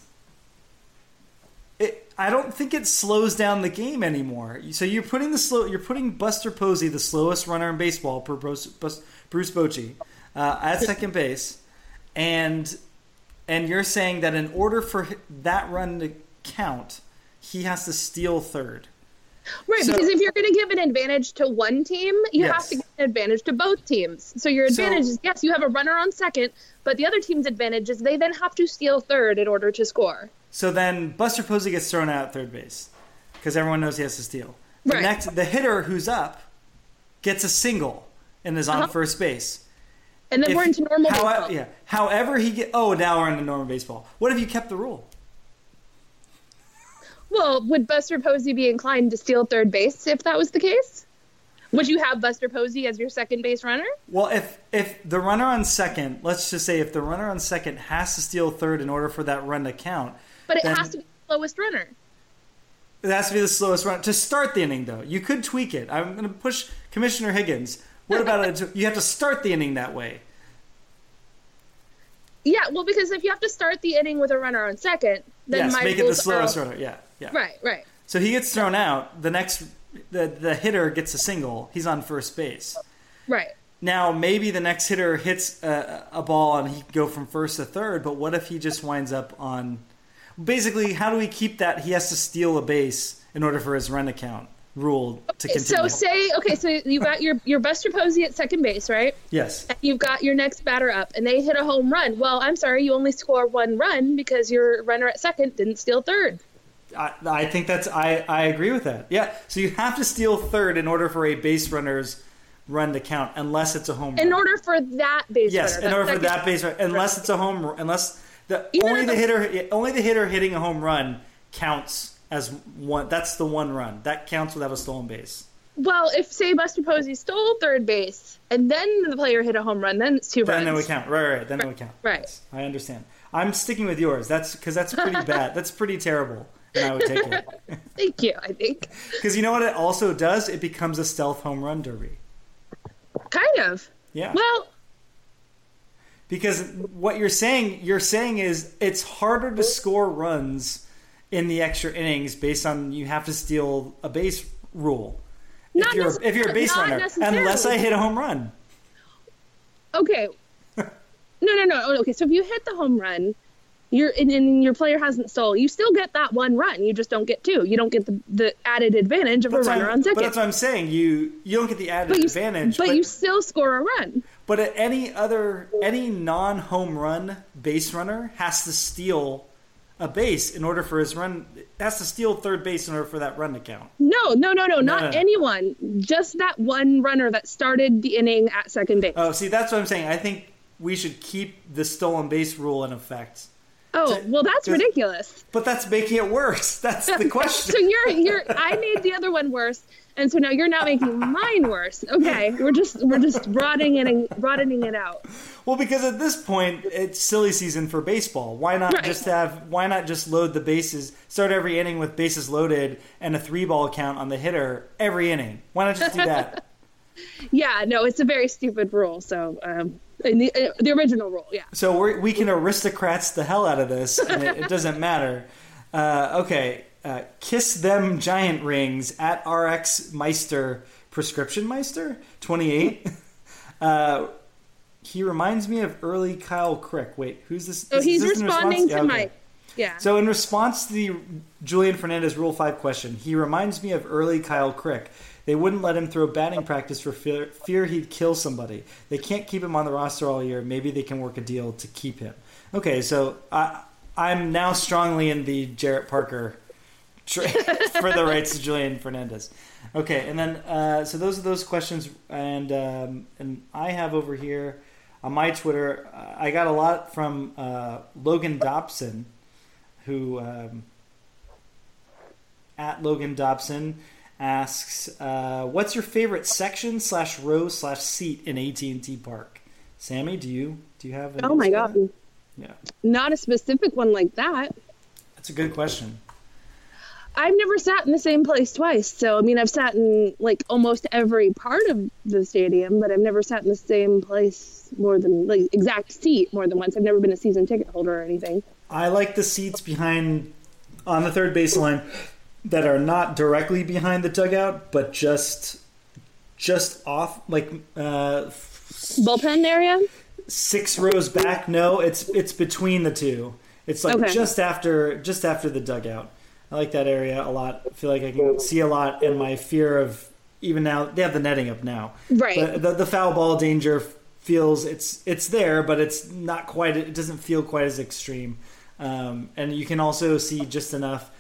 it, I don't think it slows down the game anymore. So you're putting the slow, you're putting Buster Posey, the slowest runner in baseball, per Bruce, Bruce Bochy, uh, at second base, and and you're saying that in order for that run to count, he has to steal third. Right, So- because if you're going to give an advantage to one team, you have to give an advantage to both teams. So your So- advantage is yes, you have a runner on second, but the other team's advantage is they then have to steal third in order to score. So then Buster Posey gets thrown out at third base because everyone knows he has to steal. The Right. next, the hitter who's up gets a single and is on Uh-huh. first base. And then If- we're into normal how- baseball. yeah. However, he get. Oh, now we're into normal baseball. What if you kept the rule? Well, would Buster Posey be inclined to steal third base if that was the case? Would you have Buster Posey as your second base runner? Well, if if the runner on second, let's just say if the runner on second has to steal third in order for that run to count, But it has to be the slowest runner. it has to be the slowest run to start the inning. Though you could tweak it. I'm going to push Commissioner Higgins. What about it? You have to start the inning that way. Yeah, well, because if you have to start the inning with a runner on second, then yes, my make it the slowest runner. Yeah, yeah. Right, right. So he gets thrown out. The next, the the hitter gets a single. He's on first base. Right. Now maybe the next hitter hits a, a ball and he can go from first to third. But what if he just winds up on? Basically, how do we keep that? He has to steal a base in order for his run to count. Rule to So continue. say okay, so you got your your Buster Posey at second base, right? yes. And you've got your next batter up, and they hit a home run. Well, I'm sorry, you only score one run because your runner at second didn't steal third. I, I think that's I, I agree with that. Yeah. So you have to steal third in order for a base runner's run to count, unless it's a home run. In order for that base yes, runner, in order for that base run, unless it's a home, run- unless the Even only the the- hitter only the hitter hitting a home run counts as one. That's the one run that counts without a stolen base. Well, if say Buster Posey stole third base and then the player hit a home run, then it's two Then runs. Then it would count. Right, right. right. Then it would count. Right. Yes, I understand. I'm sticking with yours. That's because that's pretty bad. That's pretty terrible. And I would take it Thank you. I think because you know what it also does. It becomes a stealth home run derby. kind of. Yeah. Well, Because what you're saying, you're saying is it's harder to score runs in the extra innings based on you have to steal a base rule. If Not you're if you're a base runner, unless I hit a home run. okay. no, no, no. Oh, Okay, so if you hit the home run, you're and, and your player hasn't stole, you still get that one run. You just don't get two. You don't get the, the added advantage of a runner I'm- on second. But that's what I'm saying. You you don't get the added But you, advantage. but, you still score a run. But at any other any non home run base runner has to steal a base in order for his run has to steal third base in order for that run to count. No, no, no, no, not no, no. anyone. Just that one runner that started the inning at second base. Oh, see, that's what I'm saying. I think we should keep the stolen base rule in effect. Oh, well, that's ridiculous. But that's making it worse. That's the question. So you're you're I made the other one worse, and so now you're now making mine worse. Okay, we're just we're just broadening it and broadening it out. Well, because at this point it's silly season for baseball. Why not Right. just have? Why not just load the bases? Start every inning with bases loaded and a three ball count on the hitter every inning. Why not just do that? Yeah, no, it's a very stupid rule. So um, in the uh, the original rule, yeah. so we're, we can aristocrats the hell out of this, and it, it doesn't matter. Uh, okay, uh, kiss them giant rings at RX Meister prescription Meister twenty eight. Uh, he reminds me of early Kyle Crick. Wait, who's this? So is he's this responding to Yeah, okay. Mike. Yeah. So, in response to the Julian Fernandez Rule 5 question, he reminds me of early Kyle Crick. They wouldn't let him throw batting practice for fear, fear he'd kill somebody. They can't keep him on the roster all year. Maybe they can work a deal to keep him. Okay, so I, I'm now strongly in the Jarrett Parker for the rights to Julian Fernandez. Okay, and then uh, so those are those questions, and um, and I have over here on my Twitter, uh, I got a lot from uh, Logan Dobson, who um, at Logan Dobson asks, uh, "What's your favorite section slash row slash seat in AT and T Park?" Sammy, do you do you have? oh my god? Yeah, not a specific one like that. that's a good question. I've never sat in the same place twice. So I mean, I've sat in like almost every part of the stadium, but I've never sat in the same place more than like exact seat more than once. I've never been a season ticket holder or anything. I like the seats behind on the third baseline that are not directly behind the dugout, but just just off, like uh, Bullpen area. six rows back. No, it's it's between the two. It's like Okay. just after just after the dugout. I like that area a lot. I feel like I can see a lot, and my fear of even now they have the netting up now. Right. But the, the foul ball danger feels it's it's there, but it's not quite. It doesn't feel quite as extreme. Um, and you can also see just enough.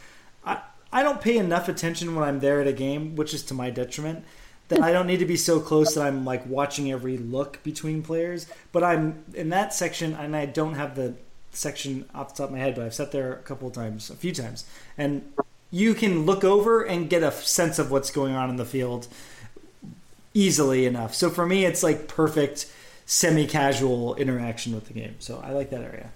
I don't pay enough attention when I'm there at a game, which is to my detriment. That I don't need to be so close that I'm like watching every look between players. But I'm in that section, and I don't have the section off the top of my head, but I've sat there a couple of times, a few times, and you can look over and get a sense of what's going on in the field easily enough. So for me, it's like perfect semi-casual interaction with the game. So I like that area.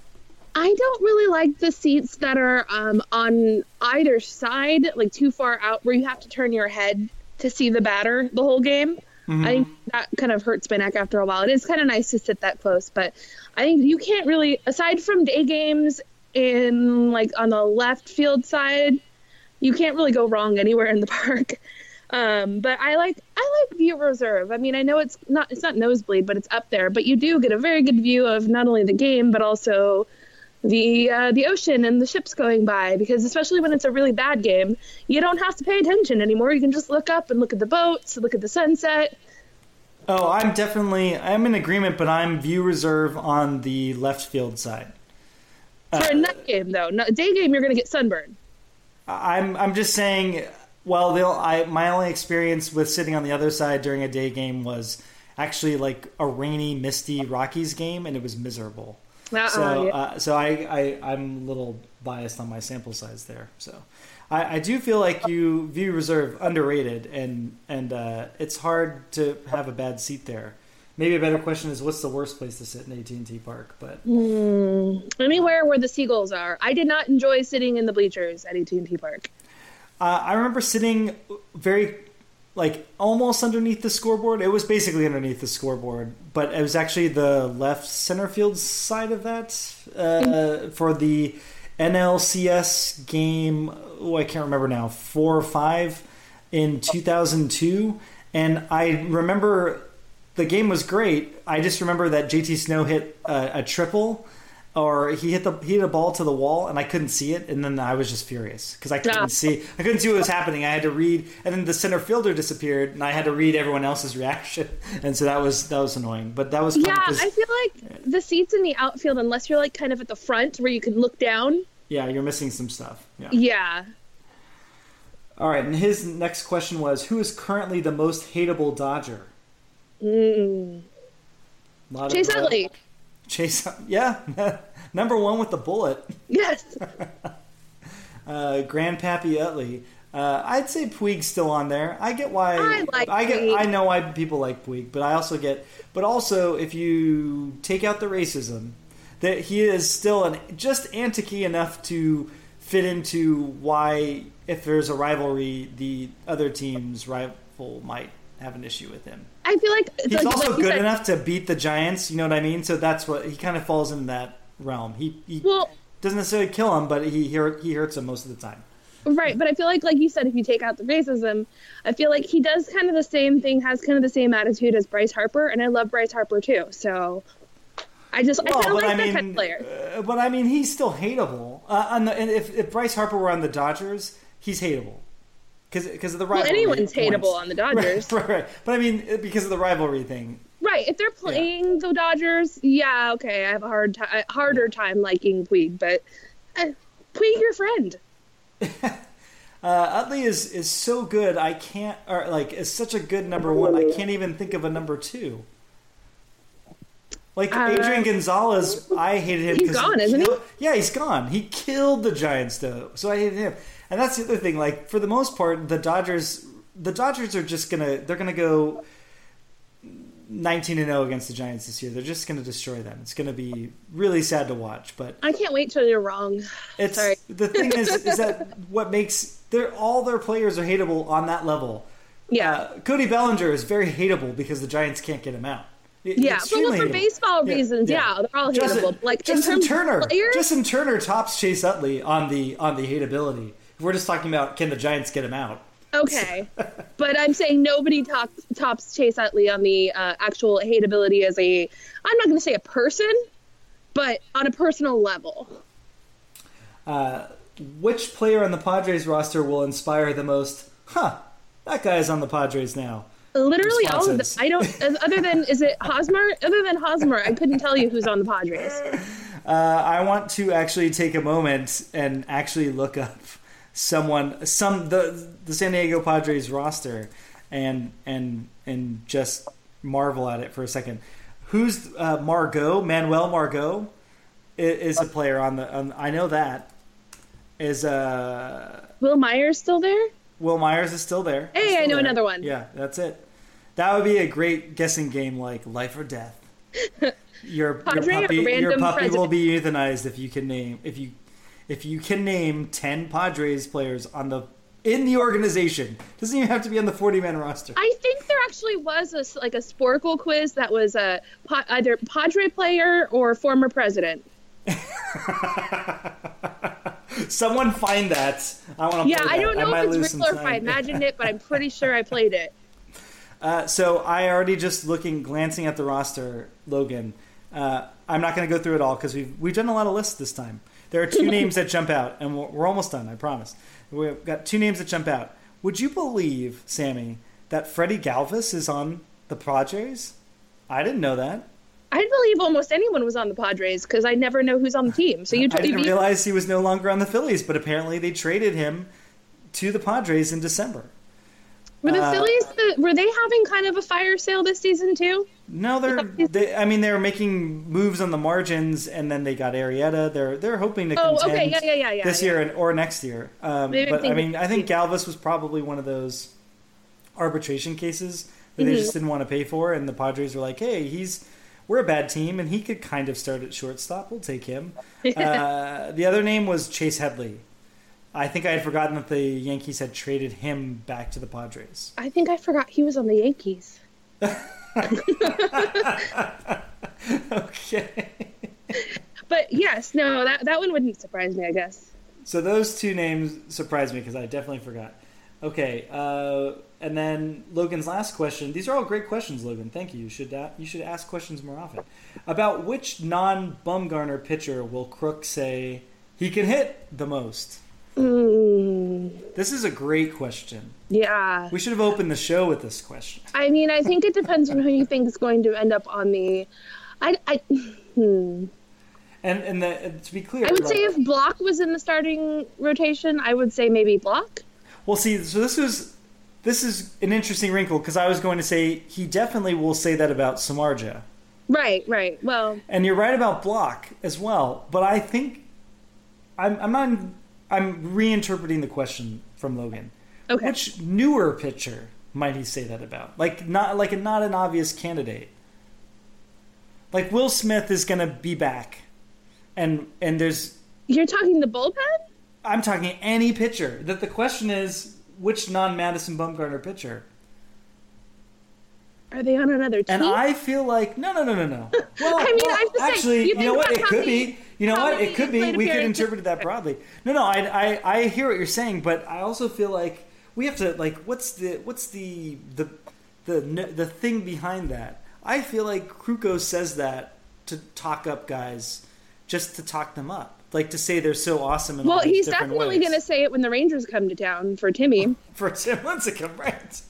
I don't really like the seats that are um, on either side, like too far out, where you have to turn your head to see the batter the whole game. Mm-hmm. I think that kind of hurts my neck after a while. It is kind of nice to sit that close, but I think you can't really, aside from day games in like on the left field side, you can't really go wrong anywhere in the park. Um, but I like I like view reserve. I mean, I know it's not it's not nosebleed, but it's up there. But you do get a very good view of not only the game but also the uh, the ocean and the ships going by. Because especially when it's a really bad game, you don't have to pay attention anymore. You can just look up and look at the boats, look at the sunset. Oh, I'm definitely I'm in agreement, but I'm view reserve on the left field side. For uh, a night game, though, no, day game, you're going to get sunburn. I'm I'm just saying well, they'll, I my only experience with sitting on the other side during a day game was actually like a rainy, misty Rockies game, and it was miserable. Uh-uh, so, yeah. uh, so I, I I'm a little biased on my sample size there. So, I, I do feel like you view reserve underrated, and and uh, it's hard to have a bad seat there. Maybe a better question is, what's the worst place to sit in AT and T Park? But mm, anywhere where the seagulls are. I did not enjoy sitting in the bleachers at AT and T Park. Uh, I remember sitting very like almost underneath the scoreboard. It was basically underneath the scoreboard, but it was actually the left center field side of that uh, for the NLCS game. Oh, I can't remember now. Four or five in 2002, and I remember the game was great. I just remember that JT Snow hit a, a triple or he hit the he hit a ball to the wall and I couldn't see it, and then I was just furious because I couldn't yeah. see I couldn't see what was happening. I had to read, and then the center fielder disappeared, and I had to read everyone else's reaction, and so that was that was annoying. But that was yeah. I feel like the seats in the outfield, unless you're like kind of at the front where you can look down. Yeah, you're missing some stuff. Yeah. Yeah. All right, and his next question was, "Who is currently the most hateable Dodger?" Mm. Chase Utley. Chase, yeah, number one with the bullet. Yes. uh, Grandpappy Utley. Uh, I'd say Puig's still on there. I get why. I like. I get. Puig. I know why people like Puig, but I also get. But also, if you take out the racism, that he is still an just anticky enough to fit into why, if there's a rivalry, the other team's rival might have an issue with him. I feel like he's like, also like good said, enough to beat the Giants. You know what I mean? So that's what he kind of falls in that realm. He, he well, doesn't necessarily kill him, but he he hurts him most of the time. Right, but I feel like, like you said, if you take out the racism, I feel like he does kind of the same thing, has kind of the same attitude as Bryce Harper, and I love Bryce Harper too. So I just well, I kind of like I mean, that kind of player. Uh, but I mean, he's still hateable. Uh, on the, and if, if Bryce Harper were on the Dodgers, he's hateable because of the rivalry. Well, anyone's points. hateable on the Dodgers, right, right, right? But I mean, because of the rivalry thing. Right. If they're playing yeah. the Dodgers, yeah, okay, I have a hard time, harder time liking Puig, but uh, Puig, your friend. uh, Utley is is so good. I can't, or like, is such a good number one. I can't even think of a number two. Like uh, Adrian Gonzalez, I hated him. Because he's gone, he isn't he? Yeah, he's gone. He killed the Giants, though, so I hated him. And that's the other thing. Like for the most part, the Dodgers, the Dodgers are just gonna they're gonna go 19 and 0 against the Giants this year. They're just going to destroy them. It's going to be really sad to watch, but I can't wait till you're wrong. It's Sorry. the thing is is that what makes they're all their players are hateable on that level. Yeah. Uh, Cody Bellinger is very hateable because the Giants can't get him out. Yeah, but well, for baseball reasons, yeah. yeah. they're all Justin, hateable. Like Justin Turner, Justin Turner tops Chase Utley on the on the hateability. We're just talking about can the Giants get him out? Okay, but I'm saying nobody tops tops Chase Utley on the uh, actual hateability as a. I'm not going to say a person, but on a personal level. Uh, which player on the Padres roster will inspire the most? Huh, that guy is on the Padres now. Literally all of them. I don't. Other than is it Hosmer? Other than Hosmer, I couldn't tell you who's on the Padres. Uh, I want to actually take a moment and actually look up someone some the the San Diego Padres roster and and and just marvel at it for a second. Who's uh, Margot? Manuel Margot is, is a player on the. On, I know that is uh Wil Myers still there? Wil Myers is still there. Hey, Still I know there. another one. Yeah, that's it. That would be a great guessing game, like life or death. Your your puppy, your puppy will be euthanized if you can name if you if you can name ten Padres players on the in the organization. Doesn't even have to be on the forty man roster. I think there actually was a, like a Sporcle quiz that was a either Padre player or former president. Someone find that. I want to. Yeah, I don't know might if it's real or if I imagined it, but I'm pretty sure I played it. Uh, so I already just looking, glancing at the roster, Logan. Uh, I'm not going to go through it all because we've we've done a lot of lists this time. There are two names that jump out, and we're, we're almost done. I promise. We've got two names that jump out. Would you believe, Sammy, that Freddie Galvis is on the Padres? I didn't know that. I believe almost anyone was on the Padres because I never know who's on the team. So you, I didn't realize he was no longer on the Phillies, but apparently they traded him to the Padres in December. Were the uh, Phillies the, were they having kind of a fire sale this season too? No, they're. They, I mean, they were making moves on the margins, and then they got Arrieta. They're they're hoping to Oh, contend okay, yeah, yeah, yeah, yeah, this yeah. year and, or next year. Um, but I mean, I think Galvis was probably one of those arbitration cases that Mm-hmm. they just didn't want to pay for, and the Padres were like, "Hey, he's we're a bad team, and he could kind of start at shortstop. We'll take him." uh, the other name was Chase Headley. I think I had forgotten that the Yankees had traded him back to the Padres. I think I forgot he was on the Yankees. okay. But yes, no, that that one wouldn't surprise me. I guess. So those two names surprised me because I definitely forgot. Okay, uh, and then Logan's last question. These are all great questions, Logan. Thank you. You should a- you should ask questions more often. About which non-Bumgarner pitcher will Kruk say he can hit the most? Mm, This is a great question. yeah. We should have opened the show with this question. I mean, I think it depends on who you think is going to end up on the. I, I, hmm. And and the, to be clear, I would like- say if Blach was in the starting rotation, I would say maybe Blach. Well, see, so this is this is an interesting wrinkle because I was going to say he definitely will say that about Samardzija. Right, right. Well, And you're right about Blach as well, but I think I'm, I'm not. I'm reinterpreting the question from Logan. okay. Which newer pitcher might he say that about? Like not like a, not an obvious candidate. Like Will Smith is going to be back, and and there's You're talking the bullpen? I'm talking any pitcher. That the question is which non-Madison Bumgarner pitcher. Are they on another team? And I feel like no, no, no, no, no. Well, I mean, well, I have to say, actually, you you, know what? It could many- be. You know how what? It could be. We could interpret it that broadly. No, no. I, I, I hear what you're saying, but I also feel like we have to like, what's the, what's the, the, the, the thing behind that? I feel like Krukow says that to talk up guys, just to talk them up, like to say they're so awesome. In well, he's definitely going to say it when the Rangers come to town for Timmy. for Tim Lincecum, right?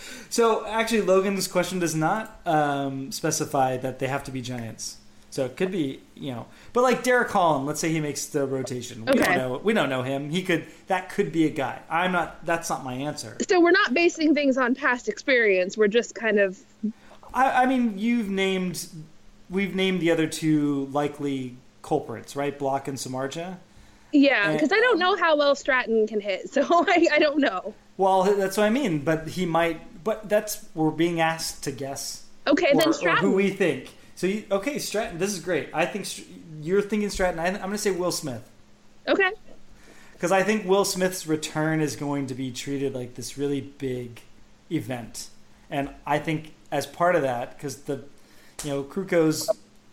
so actually, Logan's question does not um, specify that they have to be giants. So it could be, you know, but like Derek Holland, let's say he makes the rotation. We Okay. don't know. We don't know him. He could. That could be a guy. I'm not. That's not my answer. So we're not basing things on past experience. We're just kind of I, I mean, you've named. We've named the other two likely culprits, right? Blach and Samardzija. yeah, because I don't know how well Stratton can hit, so I, I don't know. Well, that's what I mean. But he might. But that's we're being asked to guess. Okay, or, then Stratton. who we think. So you, okay, Stratton. This is great. I think Str- you're thinking Stratton. I, I'm going to say Will Smith Okay. because I think Will Smith's return is going to be treated like this really big event, and I think as part of that, because the you know Krukow's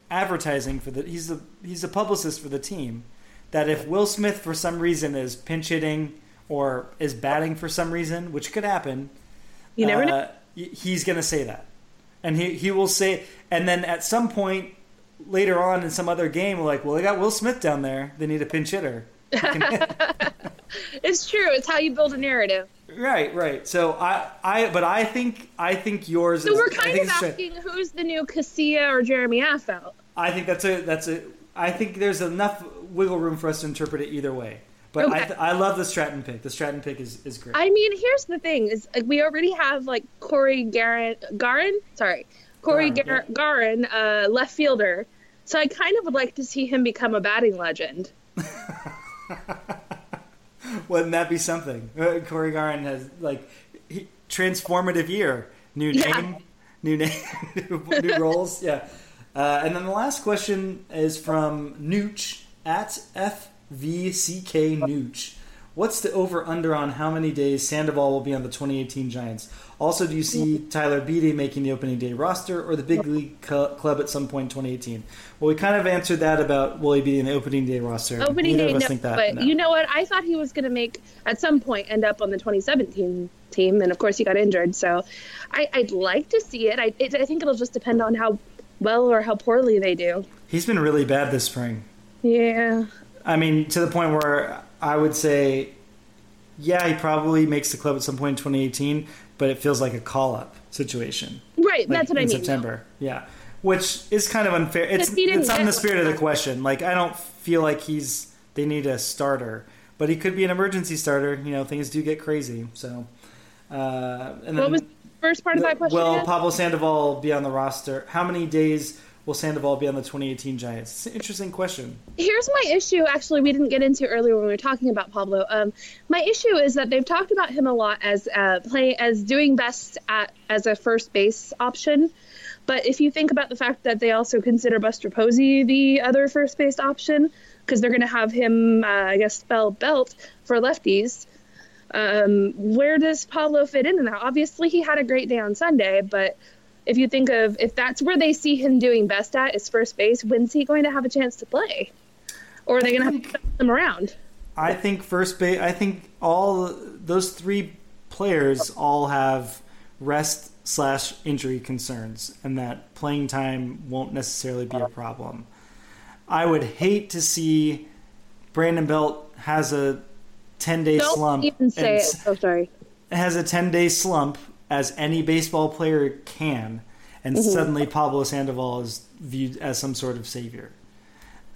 advertising for the he's the he's a publicist for the team. That if Will Smith for some reason is pinch hitting or is batting for some reason, which could happen, You never know. uh, y- He's going to say that, and he he will say, and then at some point later on in some other game, we're like, well, they got Will Smith down there. They need a pinch hitter. Who can hit. It's true. It's how you build a narrative. right, right. So I, I, but I think I think yours. So is, we're kind of asking who's the new Casilla or Jeremy Affeldt. I think that's a that's a. I think there's enough wiggle room for us to interpret it either way. But I, th- I love the Stratton pick. The Stratton pick is, is great. I mean, here's the thing: is like, we already have like Cory Gearrin, Garin, sorry, Cory Gearrin, Gar- Garin, uh, left fielder. So I kind of would like to see him become a batting legend. Wouldn't that be something? Uh, Cory Gearrin has like he, transformative year, new Yeah. name, new name, new, new roles. Yeah. Uh, and then the last question is from Nooch at FVCK Nooch. What's the over under on how many days Sandoval will be on the 2018 Giants? Also, do you see Tyler Beede making the opening day roster or the big league club at some point in 2018? Well, we kind of answered that about will he be in the opening day roster. Opening Neither day, no, think that. but no. you know what? I thought he was going to make at some point end up on the 2017 team, and of course he got injured. So I, I'd like to see it. I, it. I think it'll just depend on how well or how poorly they do. He's been really bad this spring. Yeah. I mean, to the point where I would say, yeah, he probably makes the club at some point in 2018, but it feels like a call up situation. Right. Like that's what I mean. September. Yeah. Which is kind of unfair. It's, it's not in the spirit of the question. Like, I don't feel like he's, they need a starter, but he could be an emergency starter. You know, things do get crazy. So, uh, and then, What was the first part of that question? Will again? Pablo Sandoval be on the roster? How many days will Sandoval be on the 2018 Giants? It's an interesting question. Here's my issue. Actually, we didn't get into earlier when we were talking about Pablo. Um, my issue is that they've talked about him a lot as uh, play as doing best at as a first base option. But if you think about the fact that they also consider Buster Posey the other first base option, because they're going to have him, uh, I guess, spell belt for lefties. Um, where does Pablo fit in that? Obviously, he had a great day on Sunday, but if you think of if that's where they see him doing best at is first base, when's he going to have a chance to play? Or are they going to have to him around? I think first base. I think all those three players all have rest slash injury concerns, and that playing time won't necessarily be a problem. I would hate to see Brandon Belt has a ten day Don't slump even say and it. Oh, sorry. has a 10 day slump as any baseball player can, and Mm-hmm. suddenly Pablo Sandoval is viewed as some sort of savior.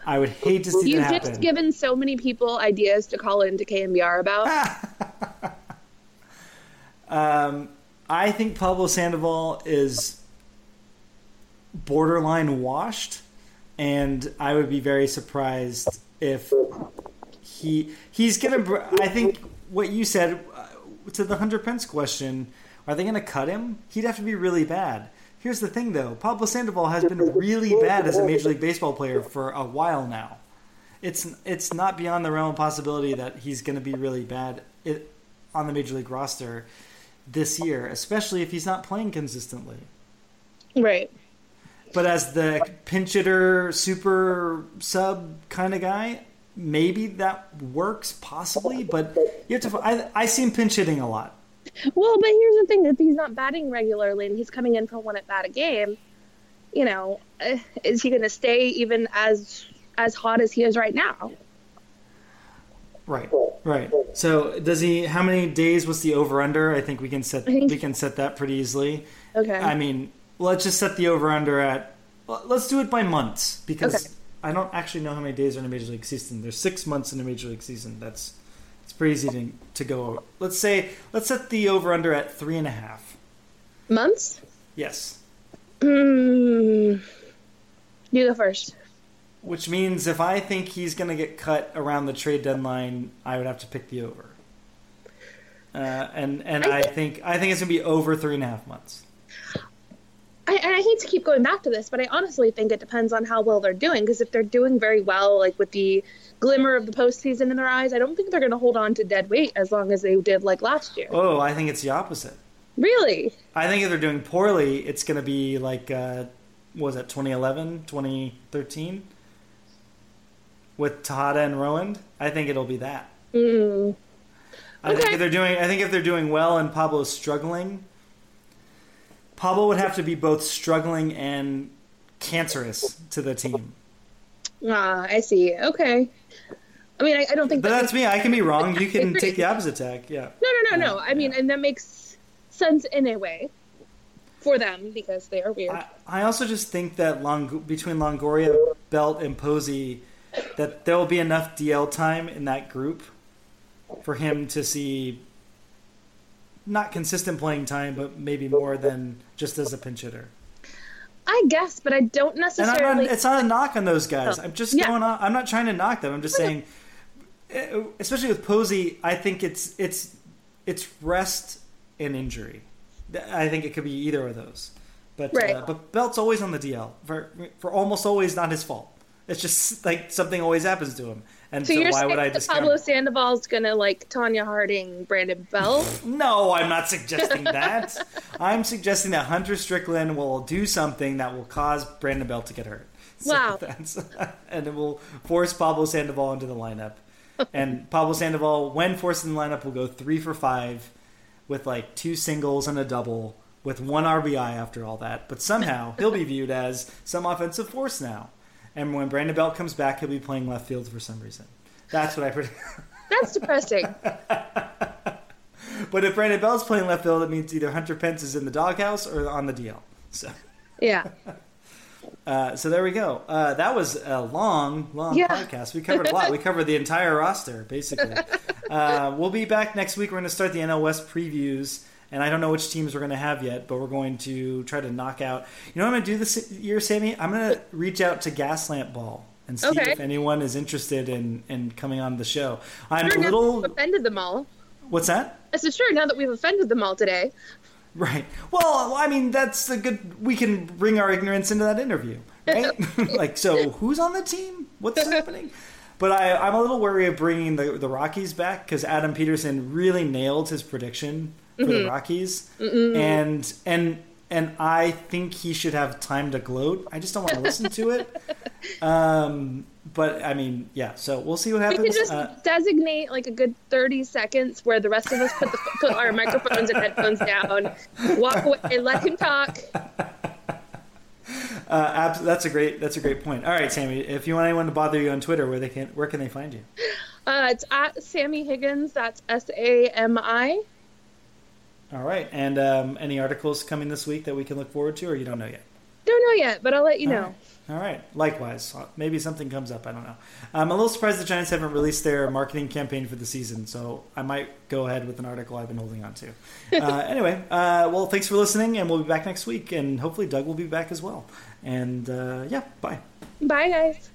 I would hate to see You've that just given so many people ideas to call into KNBR about. um, I think Pablo Sandoval is borderline washed, and I would be very surprised if he he's gonna. I think what you said uh, to the Hunter Pence question: Are they gonna cut him? He'd have to be really bad. Here's the thing, though: Pablo Sandoval has been really bad as a Major League Baseball player for a while now. It's it's not beyond the realm of possibility that he's going to be really bad it, on the Major League roster this year, especially if he's not playing consistently. right. But as the pinch hitter, super sub kind of guy, maybe that works possibly. But you have to. I, I see him pinch hitting a lot. Well, but here's the thing: if he's not batting regularly and he's coming in for one at bat a game, you know, eh, is he going to stay even as as hot as he is right now? Right, right. So does he? How many days was the over under? I think we can set we can set that pretty easily. Okay. I mean, let's just set the over under at. Let's do it by months because Okay. I don't actually know how many days are in a major league season. There's six months in a major league season. That's pretty easy to, to go over. Let's say let's set the over under at three and a half. Months? Yes, Mm, you go first. which means if I think he's going to get cut around the trade deadline, I would have to pick the over. Uh, and and I I think I think it's going to be over three and a half months. I, and I hate to keep going back to this, but I honestly think it depends on how well they're doing. Because if they're doing very well, like with the glimmer of the postseason in their eyes, I don't think they're going to hold on to dead weight as long as they did like last year. Oh, I think it's the opposite. Really? I think if they're doing poorly, it's going to be like, uh, what was that, 2011, 2013? With Tejada and Rowand? I think it'll be that. Mm. I think if they're doing, I think if they're doing well and Pablo's struggling, Pablo would have to be both struggling and cancerous to the team. Ah, I see. Okay. I mean, I, I don't think But that that's me. I can be wrong. You can take the opposite tack. Yeah. No, no, no, no. I mean, and that makes sense in a way for them because they are weird. I, I also just think that Long, between Longoria, Belt, and Posey, that there will be enough DL time in that group for him to see not consistent playing time, but maybe more than just as a pinch hitter. I guess, but I don't And necessarily. I'm not, it's not a knock on those guys. I'm just yeah. going on. I'm not trying to knock them. I'm just saying, eh, especially with Posey, I think it's it's it's rest and injury. I think it could be either of those. But Right. uh, but Belt's always on the DL for for almost always not his fault. It's just like something always happens to him, and so so, you're why saying would I discount? Pablo? Sandoval's gonna like Tonya Harding, Brandon Belt? No, I'm not suggesting that. I'm suggesting that Hunter Strickland will do something that will cause Brandon Belt to get hurt. So Wow. That's, and it will force Pablo Sandoval into the lineup. And Pablo Sandoval, when forced in the lineup, will go three for five with like two singles and a double with one RBI after all that. But somehow he'll be viewed as some offensive force now. And when Brandon Belt comes back, he'll be playing left field for some reason. That's what I predict. That's depressing. But if Brandon Belt's playing left field, it means either Hunter Pence is in the doghouse or on the DL. So, Yeah. uh, so there we go. Uh, that was a long, long Yeah. podcast. We covered a lot. We covered the entire roster, basically. Uh, we'll be back next week. We're going to start the NL West previews, and I don't know which teams we're going to have yet, but we're going to try to knock out. You know what I'm going to do this year, Sammy? I'm going to reach out to Gaslamp Ball and see Okay. if anyone is interested in, in coming on the show. I'm Sure, a little. offended them all. What's that? I said, sure, now that we've offended them all today. Right. Well, I mean, that's a good. We can bring our ignorance into that interview, right? like, so who's on the team? What's happening? But I, I'm a little wary of bringing the the Rockies back because Adam Peterson really nailed his prediction for the Rockies, and and and I think he should have time to gloat. I just don't want to listen to it. Um, but I mean, yeah. So we'll see what happens. We can just Uh, designate like a good 30 seconds where the rest of us put, the, put our microphones and headphones down, walk away, and let him talk. uh, abs- that's a great that's a great point. All right, Sammy. If you want anyone to bother you on Twitter, where they can where can they find you? Uh, it's at Sammy Higgins. That's S A M I. All right. And um, any articles coming this week that we can look forward to, or you don't know yet? Don't know yet, but I'll let you All know. right. All right. Likewise, maybe something comes up. I don't know. I'm a little surprised the Giants haven't released their marketing campaign for the season, so I might go ahead with an article I've been holding on to. Uh, anyway, uh, well, thanks for listening, and we'll be back next week, and hopefully Doug will be back as well. And uh, yeah, bye. Bye, guys.